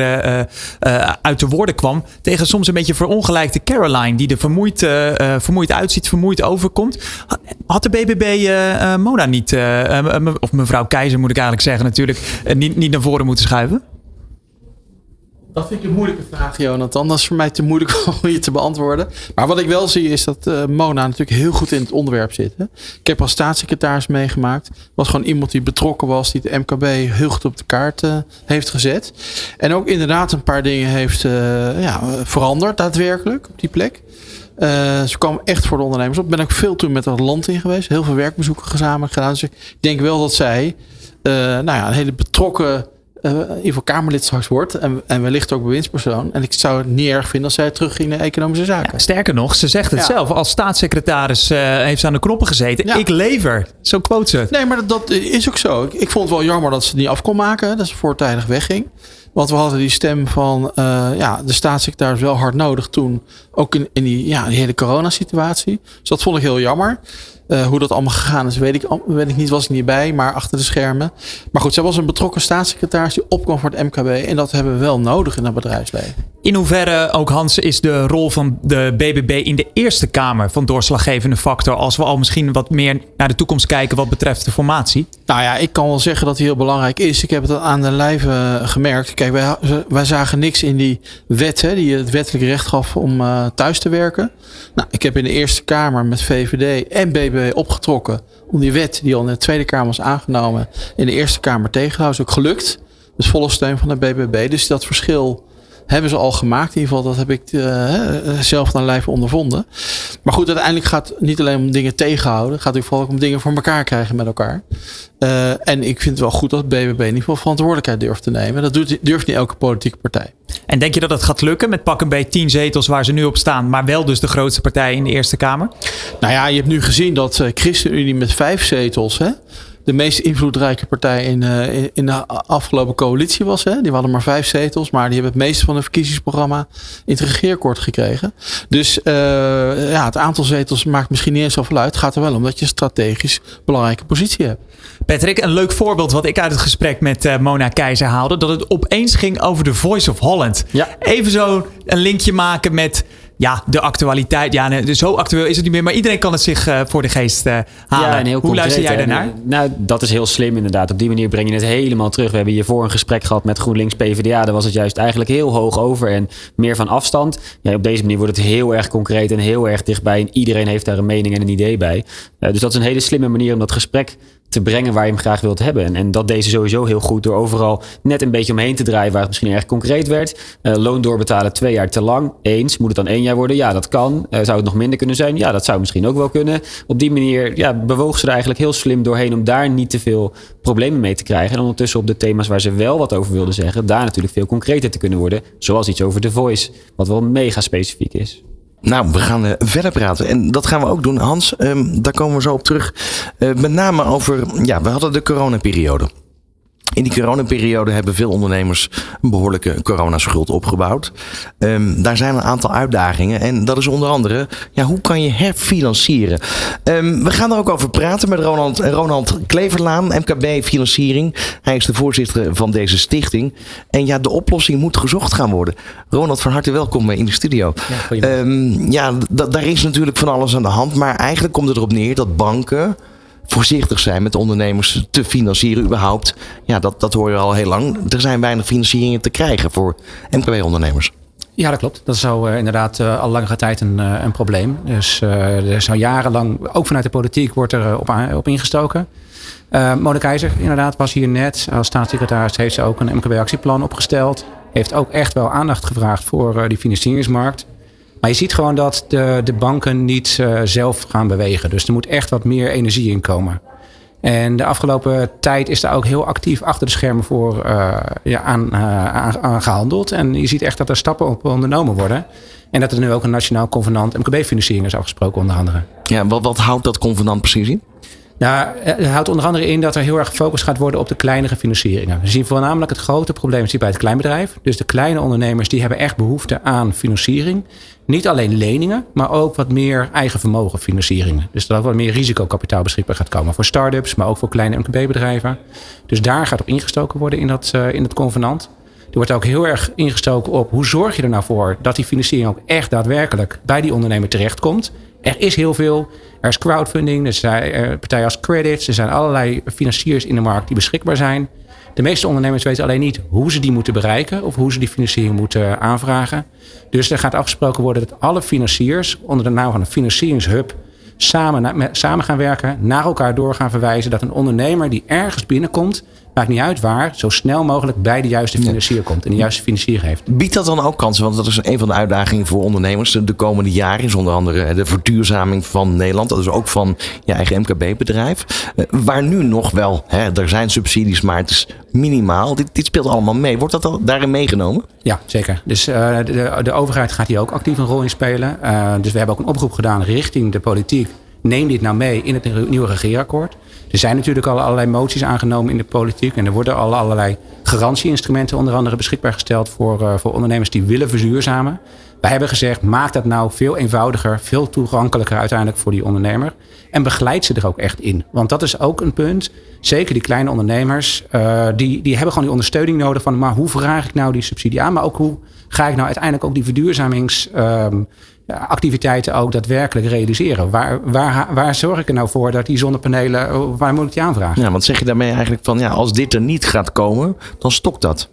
uit de woorden kwam. Tegen soms een beetje verongelijkte Caroline, die er vermoeid, vermoeid uitziet, vermoeid overkomt. Had de BBB Mona niet, of mevrouw Keizer moet ik eigenlijk zeggen natuurlijk, niet, niet naar voren moeten schuiven? Dat vind ik een moeilijke vraag, Jonathan. Dat is voor mij te moeilijk [laughs] om je te beantwoorden. Maar wat ik wel zie is dat uh, Mona natuurlijk heel goed in het onderwerp zit. Hè? Ik heb als staatssecretaris meegemaakt. Was gewoon iemand die betrokken was, die de MKB heel goed op de kaart uh, heeft gezet. En ook inderdaad een paar dingen heeft uh, ja, veranderd daadwerkelijk op die plek. ze kwam echt voor de ondernemers op. Ben ook veel toen met dat land in geweest. Heel veel werkbezoeken gezamenlijk gedaan. Dus ik denk wel dat zij nou ja, een hele betrokken uh, ieder geval Kamerlid straks wordt. En, en wellicht ook bewindspersoon. En ik zou het niet erg vinden als zij terugging naar economische zaken. Ja, sterker nog, ze zegt het ja. zelf. Als staatssecretaris uh, heeft ze aan de knoppen gezeten. Ja. Ik lever. Zo quote ze. Nee, maar dat, dat, is ook zo. Ik, ik vond het wel jammer dat ze het niet af kon maken. Dat ze voortijdig wegging. Want we hadden die stem van uh, ja, de staatssecretaris wel hard nodig toen. Ook in, in die, ja, die hele coronasituatie. Dus dat vond ik heel jammer. Uh, hoe dat allemaal gegaan is, weet ik, weet ik niet. Was ik niet bij, maar achter de schermen. Maar goed, zij was een betrokken staatssecretaris die opkwam voor het MKB. En dat hebben we wel nodig in het bedrijfsleven. In hoeverre, ook Hans, is de rol van de BBB in de Eerste Kamer van doorslaggevende factor? Als we al misschien wat meer naar de toekomst kijken wat betreft de formatie. Nou ja, ik kan wel zeggen dat die heel belangrijk is. Ik heb het aan de lijve gemerkt. Kijk, wij, wij zagen niks in die wet, hè, die het wettelijk recht gaf om uh, thuis te werken. Nou, ik heb in de Eerste Kamer met VVD en BBB opgetrokken om die wet die al in de Tweede Kamer was aangenomen in de Eerste Kamer tegen te houden. is ook gelukt. Dus volle steun van de BBB. Dus dat verschil hebben ze al gemaakt. In ieder geval, dat heb ik uh, zelf aan lijf ondervonden. Maar goed, uiteindelijk gaat het niet alleen om dingen tegenhouden. Het gaat natuurlijk vooral ook om dingen voor elkaar krijgen met elkaar. Uh, en ik vind het wel goed dat BBB in ieder geval verantwoordelijkheid durft te nemen. Dat doet, durft niet elke politieke partij. En denk je dat het gaat lukken met pak een beetje tien zetels waar ze nu op staan, maar wel dus de grootste partij in de Eerste Kamer? Nou ja, je hebt nu gezien dat ChristenUnie met vijf zetels, hè, de meest invloedrijke partij in, uh, in de afgelopen coalitie was. Hè? Die hadden maar vijf zetels, maar die hebben het meeste van het verkiezingsprogramma in het regeerakkoord gekregen. Dus uh, ja, het aantal zetels maakt misschien niet eens zoveel uit. Het gaat er wel om dat je een strategisch belangrijke positie hebt. Patrick, een leuk voorbeeld wat ik uit het gesprek met uh, Mona Keizer haalde. Dat het opeens ging over de Voice of Holland. Ja. Even zo een linkje maken met ja, de actualiteit. Ja, nee, zo actueel is het niet meer. Maar iedereen kan het zich uh, voor de geest uh, halen. Ja, en heel Hoe concreet, luister jij daarnaar? Nou, dat is heel slim inderdaad. Op die manier breng je het helemaal terug. We hebben hiervoor een gesprek gehad met GroenLinks PvdA. Daar was het juist eigenlijk heel hoog over en meer van afstand. Ja, op deze manier wordt het heel erg concreet en heel erg dichtbij. En iedereen heeft daar een mening en een idee bij. Uh, dus dat is een hele slimme manier om dat gesprek te brengen waar je hem graag wilt hebben. En, en dat deze sowieso heel goed door overal net een beetje omheen te draaien waar het misschien erg concreet werd. Uh, loon doorbetalen twee jaar te lang. Eens. Moet het dan één jaar worden? Ja, dat kan. Uh, zou het nog minder kunnen zijn? Ja, dat zou misschien ook wel kunnen. Op die manier ja, bewoog ze er eigenlijk heel slim doorheen om daar niet te veel problemen mee te krijgen. En ondertussen op de thema's waar ze wel wat over wilden zeggen, daar natuurlijk veel concreter te kunnen worden. Zoals iets over The Voice, wat wel mega specifiek is. Nou, we gaan uh, verder praten. En dat gaan we ook doen. Hans, um, daar komen we zo op terug. Uh, met name over, ja, we hadden de coronaperiode. In die coronaperiode hebben veel ondernemers een behoorlijke coronaschuld opgebouwd. Um, daar zijn een aantal uitdagingen. En dat is onder andere, ja, hoe kan je herfinancieren? Um, we gaan er ook over praten met Ronald, Ronald Kleverlaan, MKB Financiering. Hij is de voorzitter van deze stichting. En ja, de oplossing moet gezocht gaan worden. Ronald, van harte welkom in de studio. Ja, um, ja daar is natuurlijk van alles aan de hand. Maar eigenlijk komt het erop neer dat banken voorzichtig zijn met ondernemers te financieren überhaupt. Ja, dat, dat hoor je al heel lang. Er zijn weinig financieringen te krijgen voor MKB-ondernemers. Ja, dat klopt. Dat is zo uh, inderdaad uh, al langere tijd een, uh, een probleem. Dus er is al jarenlang, ook vanuit de politiek, wordt er op, op ingestoken. Mona Keizer inderdaad was hier net. Als staatssecretaris heeft ze ook een MKB-actieplan opgesteld. Heeft ook echt wel aandacht gevraagd voor die financieringsmarkt. Maar je ziet gewoon dat de, de banken niet uh, zelf gaan bewegen. Dus er moet echt wat meer energie in komen. En de afgelopen tijd is daar ook heel actief achter de schermen voor uh, ja, aan, uh, aan, aan, gehandeld. En je ziet echt dat er stappen op ondernomen worden. En dat er nu ook een nationaal convenant MKB-financiering is afgesproken onder andere. Ja, wat, wat houdt dat convenant precies in? Nou, het houdt onder andere in dat er heel erg gefocust gaat worden op de kleinere financieringen. We zien voornamelijk het grote probleem zit bij het kleinbedrijf. Dus de kleine ondernemers die hebben echt behoefte aan financiering. Niet alleen leningen, maar ook wat meer eigen vermogen financieringen. Dus dat wat meer risicokapitaal beschikbaar gaat komen voor start-ups, maar ook voor kleine MKB-bedrijven. Dus daar gaat op ingestoken worden in dat, uh, in dat convenant. Er wordt ook heel erg ingestoken op hoe zorg je er nou voor dat die financiering ook echt daadwerkelijk bij die ondernemer terechtkomt. Er is heel veel. Er is crowdfunding, er zijn eh, partijen als credits, er zijn allerlei financiers in de markt die beschikbaar zijn. De meeste ondernemers weten alleen niet hoe ze die moeten bereiken of hoe ze die financiering moeten aanvragen. Dus er gaat afgesproken worden dat alle financiers onder de naam van een financieringshub samen, samen gaan werken, naar elkaar door gaan verwijzen. Dat een ondernemer die ergens binnenkomt, maakt niet uit waar, zo snel mogelijk bij de juiste financier komt en de juiste financier heeft. Biedt dat dan ook kansen? Want dat is een van de uitdagingen voor ondernemers de komende jaren. Is onder andere de verduurzaming van Nederland. Dat is ook van je eigen MKB-bedrijf. Eh, waar nu nog wel, hè, er zijn subsidies, maar het is minimaal. Dit, dit speelt allemaal mee. Wordt dat daarin meegenomen? Ja, zeker. Dus uh, de, de, overheid gaat hier ook actief een rol in spelen. Uh, dus we hebben ook een oproep gedaan richting de politiek. Neem dit nou mee in het nieuwe regeerakkoord. Er zijn natuurlijk al allerlei moties aangenomen in de politiek. En er worden al allerlei garantieinstrumenten onder andere beschikbaar gesteld voor, uh, voor ondernemers die willen verzuurzamen. Wij hebben gezegd, maak dat nou veel eenvoudiger, veel toegankelijker uiteindelijk voor die ondernemer. En begeleid ze er ook echt in. Want dat is ook een punt. Zeker die kleine ondernemers, uh, die, die hebben gewoon die ondersteuning nodig van, maar hoe vraag ik nou die subsidie aan? Maar ook hoe ga ik nou uiteindelijk ook die verduurzamings... Um, activiteiten ook daadwerkelijk realiseren. Waar, waar, waar zorg ik er nou voor dat die zonnepanelen, oh, waar moet ik die aanvragen? Ja, want zeg je daarmee eigenlijk van, ja, als dit er niet gaat komen, dan stokt dat.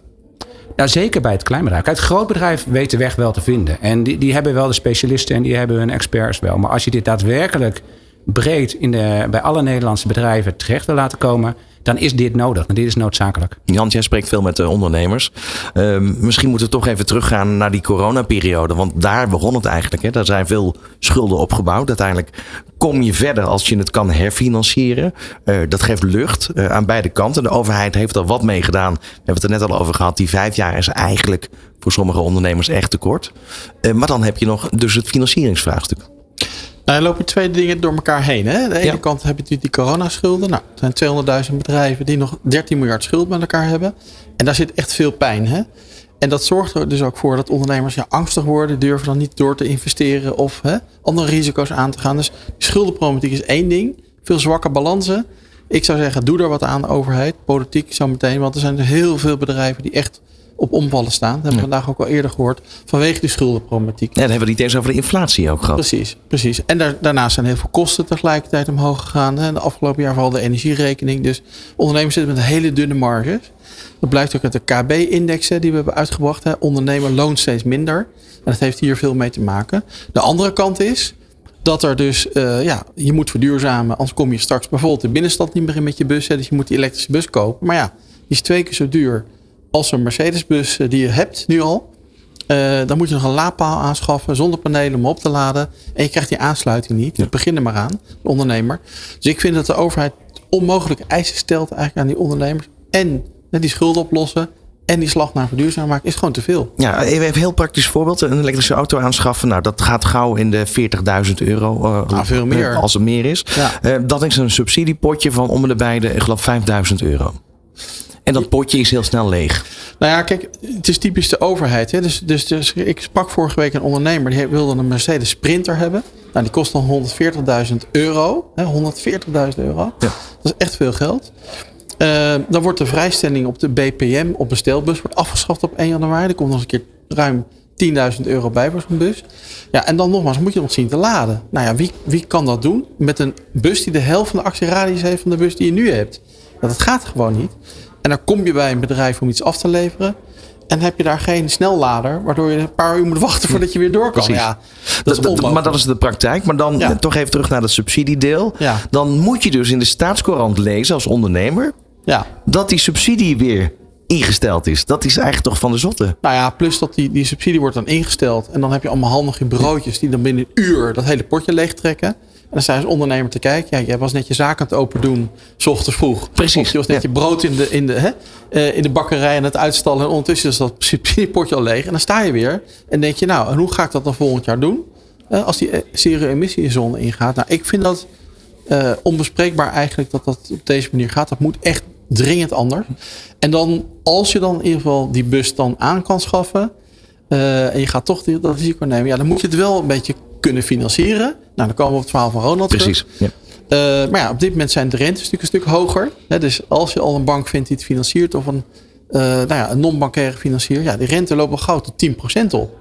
Nou, zeker bij het kleinbedrijf. Het grootbedrijf weet de weg wel te vinden. En die, die hebben wel de specialisten en die hebben hun experts wel. Maar als je dit daadwerkelijk breed in de, bij alle Nederlandse bedrijven terecht wil laten komen, dan is dit nodig. En dit is noodzakelijk. Jan, jij spreekt veel met de ondernemers. Uh, misschien moeten we toch even teruggaan naar die coronaperiode. Want daar begon het eigenlijk. Hè. Daar zijn veel schulden opgebouwd. Uiteindelijk kom je verder als je het kan herfinancieren. Uh, dat geeft lucht uh, aan beide kanten. De overheid heeft er wat mee gedaan. We hebben het er net al over gehad. Die vijf jaar is eigenlijk voor sommige ondernemers echt te kort. Uh, maar dan heb je nog dus het financieringsvraagstuk. Nou, er lopen twee dingen door elkaar heen. Hè? Aan de ene kant heb je natuurlijk die coronaschulden. Nou, er zijn 200.000 bedrijven die nog 13 miljard schuld met elkaar hebben. En daar zit echt veel pijn. Hè? En dat zorgt er dus ook voor dat ondernemers ja, angstig worden, durven dan niet door te investeren of hè, andere risico's aan te gaan. Dus schuldenproblematiek is één ding. Veel zwakke balansen. Ik zou zeggen, doe er wat aan, overheid, politiek zo meteen. Want er zijn heel veel bedrijven die echt op omvallen staan. Dat hebben we vandaag ook al eerder gehoord. Vanwege die schuldenproblematiek. Ja, dan hebben we niet eens over de inflatie ook gehad. Precies, precies. En daar, daarnaast zijn heel veel kosten tegelijkertijd omhoog gegaan. Hè. De afgelopen jaar vooral de energierekening. Dus ondernemers zitten met hele dunne marges. Dat blijkt ook uit de KB-index die we hebben uitgebracht. Hè. Ondernemer loont steeds minder. En dat heeft hier veel mee te maken. De andere kant is dat er dus, uh, ja, je moet verduurzamen. Anders kom je straks bijvoorbeeld de binnenstad niet meer in met je bus. Hè. Dus je moet die elektrische bus kopen. Maar ja, die is twee keer zo duur als een Mercedes-bus eh, die je hebt nu al. Uh, dan moet je nog een laadpaal aanschaffen, zonnepanelen om op te laden. En je krijgt die aansluiting niet. Ja. Begin er maar aan, de ondernemer. Dus ik vind dat de overheid onmogelijke eisen stelt eigenlijk aan die ondernemers. En die schulden oplossen. En die slag naar verduurzaam maken is gewoon te veel. Ja, even heel praktisch voorbeeld. Een elektrische auto aanschaffen. Nou, dat gaat gauw in de 40.000 euro. Uh, nou, veel meer. Als er meer is. Ja. Uh, dat is een subsidiepotje van om de beide, ik geloof, 5.000 euro. En dat potje is heel snel leeg. Nou ja, kijk, het is typisch de overheid. Hè? Dus, dus, dus ik sprak vorige week een ondernemer die wilde een Mercedes Sprinter hebben. Nou, die kost dan 140.000 euro. Hè? 140.000 euro. Ja. Dat is echt veel geld. Uh, dan wordt de vrijstelling op de BPM op een stelbus wordt afgeschaft op 1 januari. Er komt nog eens een keer ruim 10.000 euro bij voor zo'n bus. Ja, en dan nogmaals, moet je nog zien te laden. Nou ja, wie, wie kan dat doen met een bus die de helft van de actieradius heeft van de bus die je nu hebt? dat gaat gewoon niet. En dan kom je bij een bedrijf om iets af te leveren. En heb je daar geen snellader, waardoor je een paar uur moet wachten voordat je weer door kan. Ja, dat is maar dat is de praktijk. Maar dan toch even terug naar het subsidiedeel. Ja. Dan moet je dus in de staatscourant lezen als ondernemer. Ja. Dat die subsidie weer ingesteld is. Dat is eigenlijk toch van de zotte. Nou ja, plus dat die, die subsidie wordt dan ingesteld. En dan heb je allemaal handige broodjes die dan binnen een uur dat hele potje leegtrekken. En dan sta je als ondernemer te kijken. Ja, jij was net je zaak aan het open doen, s ochtends vroeg. Precies. Of je was net je brood in de, in, de, hè, uh, in de bakkerij en het uitstallen. En ondertussen is dat [laughs] subsidiepotje al leeg. En dan sta je weer en denk je, nou, en hoe ga ik dat dan volgend jaar doen? Uh, als die eh, zero-emissiezone ingaat. Nou, ik vind dat uh, onbespreekbaar eigenlijk dat dat op deze manier gaat. Dat moet echt dringend anders. En dan, als je dan in ieder geval die bus dan aan kan schaffen. En je gaat toch dat risico nemen. Ja, dan moet je het wel een beetje kunnen financieren. Nou, dan komen we op het verhaal van Ronald Precies. Ja. Uh, maar ja, op dit moment zijn de rentes natuurlijk een stuk hoger. Hè, dus als je al een bank vindt die het financiert of een, uh, nou ja, een non-bankaire financier. Ja, die rente loopt wel gauw tot 10% op.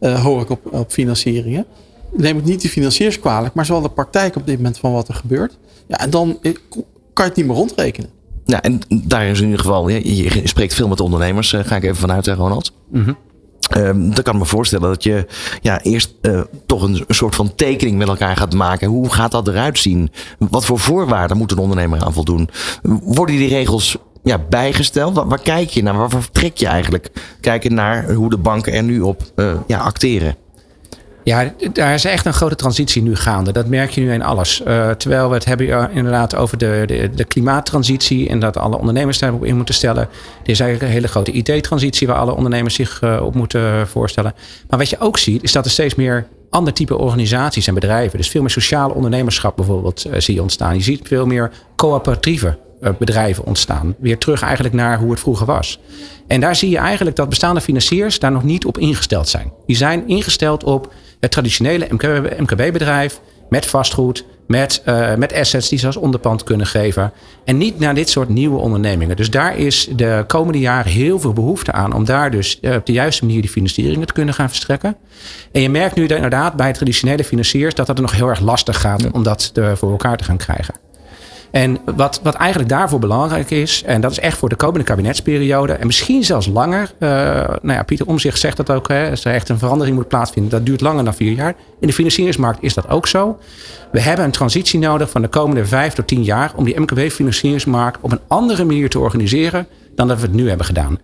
hoor ik op, op financieringen. Neem het niet de financiers kwalijk, maar zowel de praktijk op dit moment van wat er gebeurt. Ja, en dan kan je het niet meer rondrekenen. Ja, en daar is in ieder geval, je, je spreekt veel met ondernemers, uh, ga ik even vanuit, Ronald. Mm -hmm. Um, dan kan ik me voorstellen dat je ja, eerst uh, toch een, soort van tekening met elkaar gaat maken. Hoe gaat dat eruit zien? Wat voor voorwaarden moet een ondernemer aan voldoen? Worden die regels ja, bijgesteld? Waar, kijk je naar? Waar vertrek je eigenlijk? Kijken naar hoe de banken er nu op uh, ja, acteren. Ja, daar is echt een grote transitie nu gaande. Dat merk je nu in alles. Uh, terwijl we het hebben uh, inderdaad over de, de, de, klimaattransitie en dat alle ondernemers daarop in moeten stellen. Er is eigenlijk een hele grote IT-transitie waar alle ondernemers zich uh, op moeten voorstellen. Maar wat je ook ziet, is dat er steeds meer ander type organisaties en bedrijven, dus veel meer sociale ondernemerschap bijvoorbeeld, zie je ontstaan. Je ziet veel meer coöperatieve bedrijven ontstaan. Weer terug eigenlijk naar hoe het vroeger was. En daar zie je eigenlijk dat bestaande financiers daar nog niet op ingesteld zijn. Die zijn ingesteld op het traditionele MKB-bedrijf met vastgoed, met, uh, met assets die ze als onderpand kunnen geven. En niet naar dit soort nieuwe ondernemingen. Dus daar is de komende jaren heel veel behoefte aan om daar dus uh, op de juiste manier die financieringen te kunnen gaan verstrekken. En je merkt nu dat inderdaad bij traditionele financiers dat dat nog heel erg lastig gaat om dat voor elkaar te gaan krijgen. En wat, wat eigenlijk daarvoor belangrijk is, en dat is echt voor de komende kabinetsperiode, en misschien zelfs langer. Uh, nou ja, Pieter Omzicht zegt dat ook, hè, als er echt een verandering moet plaatsvinden, dat duurt langer dan vier jaar. In de financieringsmarkt is dat ook zo. We hebben een transitie nodig van de komende vijf tot tien jaar om die MKB-financieringsmarkt op een andere manier te organiseren dan dat we het nu hebben gedaan.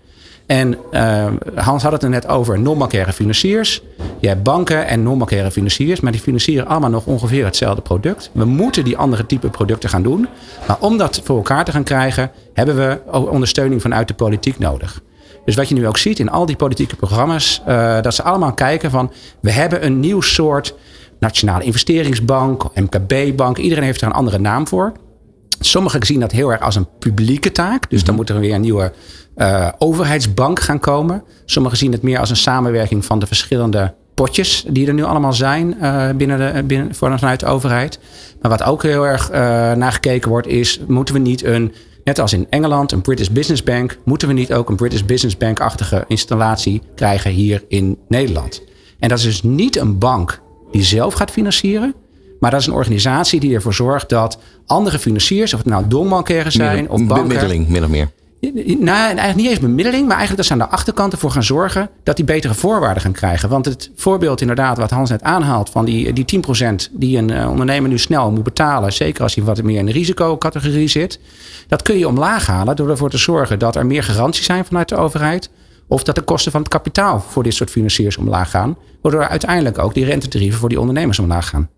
En uh, Hans had het er net over non-bankaire financiers. Je hebt banken en non-bankaire financiers, maar die financieren allemaal nog ongeveer hetzelfde product. We moeten die andere type producten gaan doen. Maar om dat voor elkaar te gaan krijgen, hebben we ondersteuning vanuit de politiek nodig. Dus wat je nu ook ziet in al die politieke programma's, uh, dat ze allemaal kijken van we hebben een nieuw soort nationale investeringsbank, MKB-bank. Iedereen heeft er een andere naam voor. Sommigen zien dat heel erg als een publieke taak. Dus dan mhm. moet er weer een nieuwe uh, overheidsbank gaan komen. Sommigen zien het meer als een samenwerking van de verschillende potjes die er nu allemaal zijn uh, binnen de, binnen, vanuit de overheid. Maar wat ook heel erg uh, naar gekeken wordt is, moeten we niet een, net als in Engeland, een British Business Bank, moeten we niet ook een British Business Bank-achtige installatie krijgen hier in Nederland? En dat is dus niet een bank die zelf gaat financieren, maar dat is een organisatie die ervoor zorgt dat andere financiers, of het nou donbankaire zijn of banken... Bemiddeling, min of meer. Nou, eigenlijk niet eens bemiddeling, maar eigenlijk dat ze aan de achterkant ervoor gaan zorgen dat die betere voorwaarden gaan krijgen. Want het voorbeeld inderdaad wat Hans net aanhaalt van die, die 10% die een uh, ondernemer nu snel moet betalen, zeker als hij wat meer in de risicocategorie zit, dat kun je omlaag halen door ervoor te zorgen dat er meer garanties zijn vanuit de overheid. Of dat de kosten van het kapitaal voor dit soort financiers omlaag gaan. Waardoor uiteindelijk ook die rentetarieven voor die ondernemers omlaag gaan.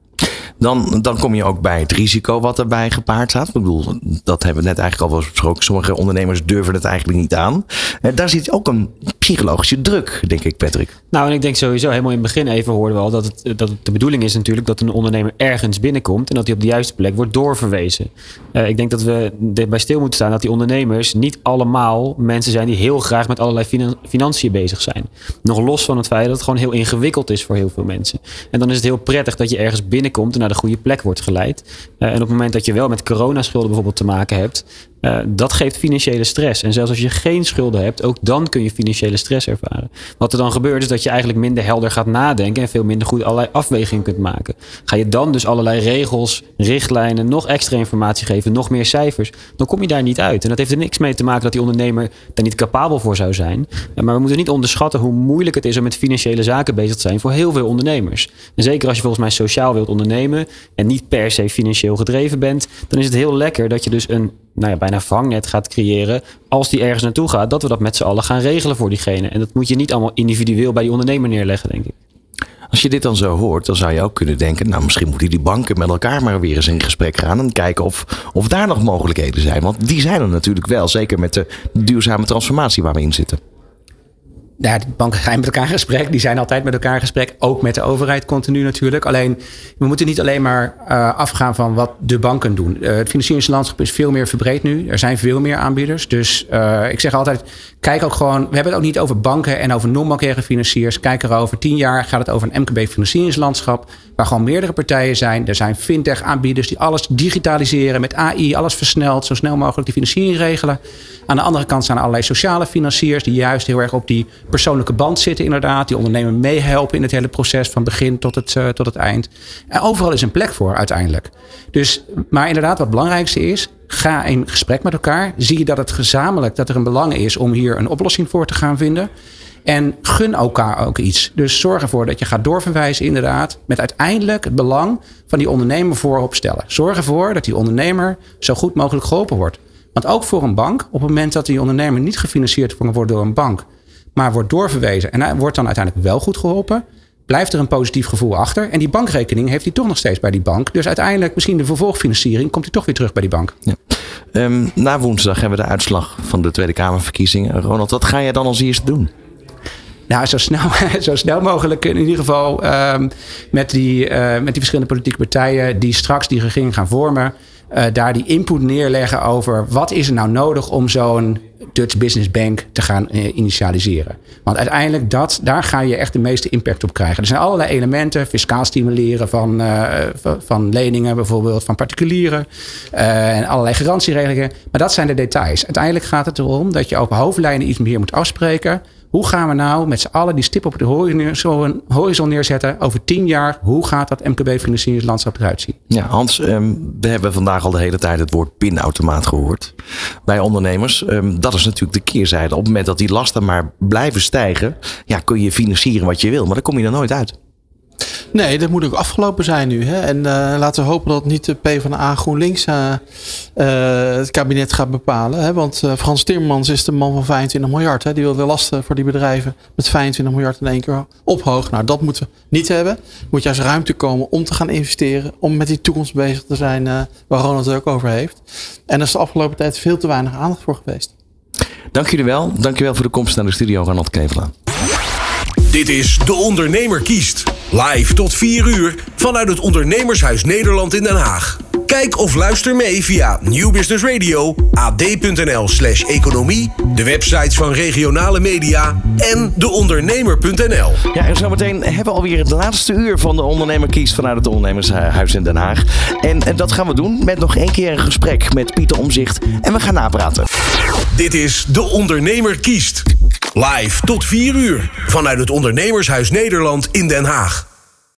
Dan, dan kom je ook bij het risico wat erbij gepaard gaat. Ik bedoel, dat hebben we net eigenlijk al wel besproken. Sommige ondernemers durven het eigenlijk niet aan. Eh, daar zit ook een psychologische druk, denk ik, Patrick. Nou, en ik denk sowieso, helemaal in het begin even hoorden we al dat het, dat het de bedoeling is natuurlijk dat een ondernemer ergens binnenkomt en dat hij op de juiste plek wordt doorverwezen. Uh, ik denk dat we bij stil moeten staan dat die ondernemers niet allemaal mensen zijn die heel graag met allerlei financiën bezig zijn. Nog los van het feit dat het gewoon heel ingewikkeld is voor heel veel mensen. En dan is het heel prettig dat je ergens binnenkomt en de goede plek wordt geleid. Uh, en op het moment dat je wel met coronaschulden bijvoorbeeld te maken hebt, uh, dat geeft financiële stress. En zelfs als je geen schulden hebt, ook dan kun je financiële stress ervaren. Wat er dan gebeurt is dat je eigenlijk minder helder gaat nadenken en veel minder goed allerlei afwegingen kunt maken. Ga je dan dus allerlei regels, richtlijnen, nog extra informatie geven, nog meer cijfers, dan kom je daar niet uit. En dat heeft er niks mee te maken dat die ondernemer daar niet capabel voor zou zijn. Uh, maar we moeten niet onderschatten hoe moeilijk het is om met financiële zaken bezig te zijn voor heel veel ondernemers. En zeker als je volgens mij sociaal wilt ondernemen en niet per se financieel gedreven bent, dan is het heel lekker dat je dus een nou ja, bijna vangnet gaat creëren. Als die ergens naartoe gaat, dat we dat met z'n allen gaan regelen voor diegene. En dat moet je niet allemaal individueel bij die ondernemer neerleggen, denk ik. Als je dit dan zo hoort, dan zou je ook kunnen denken: Nou, misschien moeten die banken met elkaar maar weer eens in gesprek gaan. En kijken of, of daar nog mogelijkheden zijn. Want die zijn er natuurlijk wel. Zeker met de duurzame transformatie waar we in zitten ja, de banken zijn met elkaar in gesprek. Die zijn altijd met elkaar in gesprek. Ook met de overheid continu natuurlijk. Alleen, we moeten niet alleen maar uh, afgaan van wat de banken doen. Uh, het financieringslandschap is veel meer verbreed nu. Er zijn veel meer aanbieders. Dus uh, ik zeg altijd, kijk ook gewoon... We hebben het ook niet over banken en over non-bankaire financiers. Kijk er over tien jaar gaat het over een MKB-financieringslandschap... waar gewoon meerdere partijen zijn. Er zijn fintech-aanbieders die alles digitaliseren met AI. Alles versneld, zo snel mogelijk die financiering regelen. Aan de andere kant zijn er allerlei sociale financiers... die juist heel erg op die persoonlijke band zitten inderdaad. Die ondernemer meehelpen in het hele proces van begin tot het, uh, tot het eind. En overal is een plek voor uiteindelijk. Dus, maar inderdaad, wat het belangrijkste is, ga in gesprek met elkaar. Zie je dat het gezamenlijk, dat er een belang is om hier een oplossing voor te gaan vinden. En gun elkaar ook iets. Dus zorg ervoor dat je gaat doorverwijzen, inderdaad. Met uiteindelijk het belang van die ondernemer voorop stellen. Zorg ervoor dat die ondernemer zo goed mogelijk geholpen wordt. Want ook voor een bank, op het moment dat die ondernemer niet gefinancierd wordt door een bank, maar wordt doorverwezen en wordt dan uiteindelijk wel goed geholpen, blijft er een positief gevoel achter. En die bankrekening heeft hij toch nog steeds bij die bank. Dus uiteindelijk, misschien de vervolgfinanciering, komt hij toch weer terug bij die bank. Ja. Um, na woensdag hebben we de uitslag van de Tweede Kamerverkiezingen. Ronald, wat ga je dan als eerste doen? Nou, zo snel, [laughs] zo snel mogelijk in ieder geval um, met, die, uh, met die verschillende politieke partijen die straks die regering gaan vormen. Uh, daar die input neerleggen over wat is er nou nodig om zo'n Dutch Business Bank te gaan uh, initialiseren. Want uiteindelijk, dat, daar ga je echt de meeste impact op krijgen. Er zijn allerlei elementen, fiscaal stimuleren van, uh, van leningen bijvoorbeeld, van particulieren. en allerlei garantieregelingen. Maar dat zijn de details. Uiteindelijk gaat het erom dat je op hoofdlijnen iets meer moet afspreken. Hoe gaan we nou met z'n allen die stip op de horizon neerzetten over tien jaar? Hoe gaat dat MKB-financieringslandschap eruit zien? Ja, Hans, ehm, we hebben vandaag al de hele tijd het woord pinautomaat gehoord bij ondernemers. Ehm, dat is natuurlijk de keerzijde. Op het moment dat die lasten maar blijven stijgen, ja, kun je financieren wat je wil, maar dan kom je er nooit uit. Nee, dat moet ook afgelopen zijn nu. Hè? En uh, laten we hopen dat niet de PvdA GroenLinks uh, uh, het kabinet gaat bepalen. Hè? Want Frans Timmermans is de man van 25 miljard. Hè? Die wil de lasten voor die bedrijven met 25 miljard in één keer ophoog. Nou, dat moeten we niet hebben. Er moet juist ruimte komen om te gaan investeren. Om met die toekomst bezig te zijn waar Ronald het ook over heeft. En er is de afgelopen tijd veel te weinig aandacht voor geweest. Dank jullie wel. Dank je wel voor de komst naar de studio, Ronald Kevelaan. Dit is De Ondernemer kiest. Live tot 4 uur vanuit het Ondernemershuis Nederland in Den Haag. Kijk of luister mee via New Business Radio, ad.nl slash economie, de websites van regionale media en deondernemer.nl. Ja, en zometeen hebben we alweer het laatste uur van de Ondernemer kiest vanuit het Ondernemershuis in Den Haag. En, en dat gaan we doen met nog één keer een gesprek met Pieter Omzicht en we gaan napraten. Dit is De Ondernemer kiest. Live tot 4 uur vanuit het Ondernemershuis Nederland in Den Haag.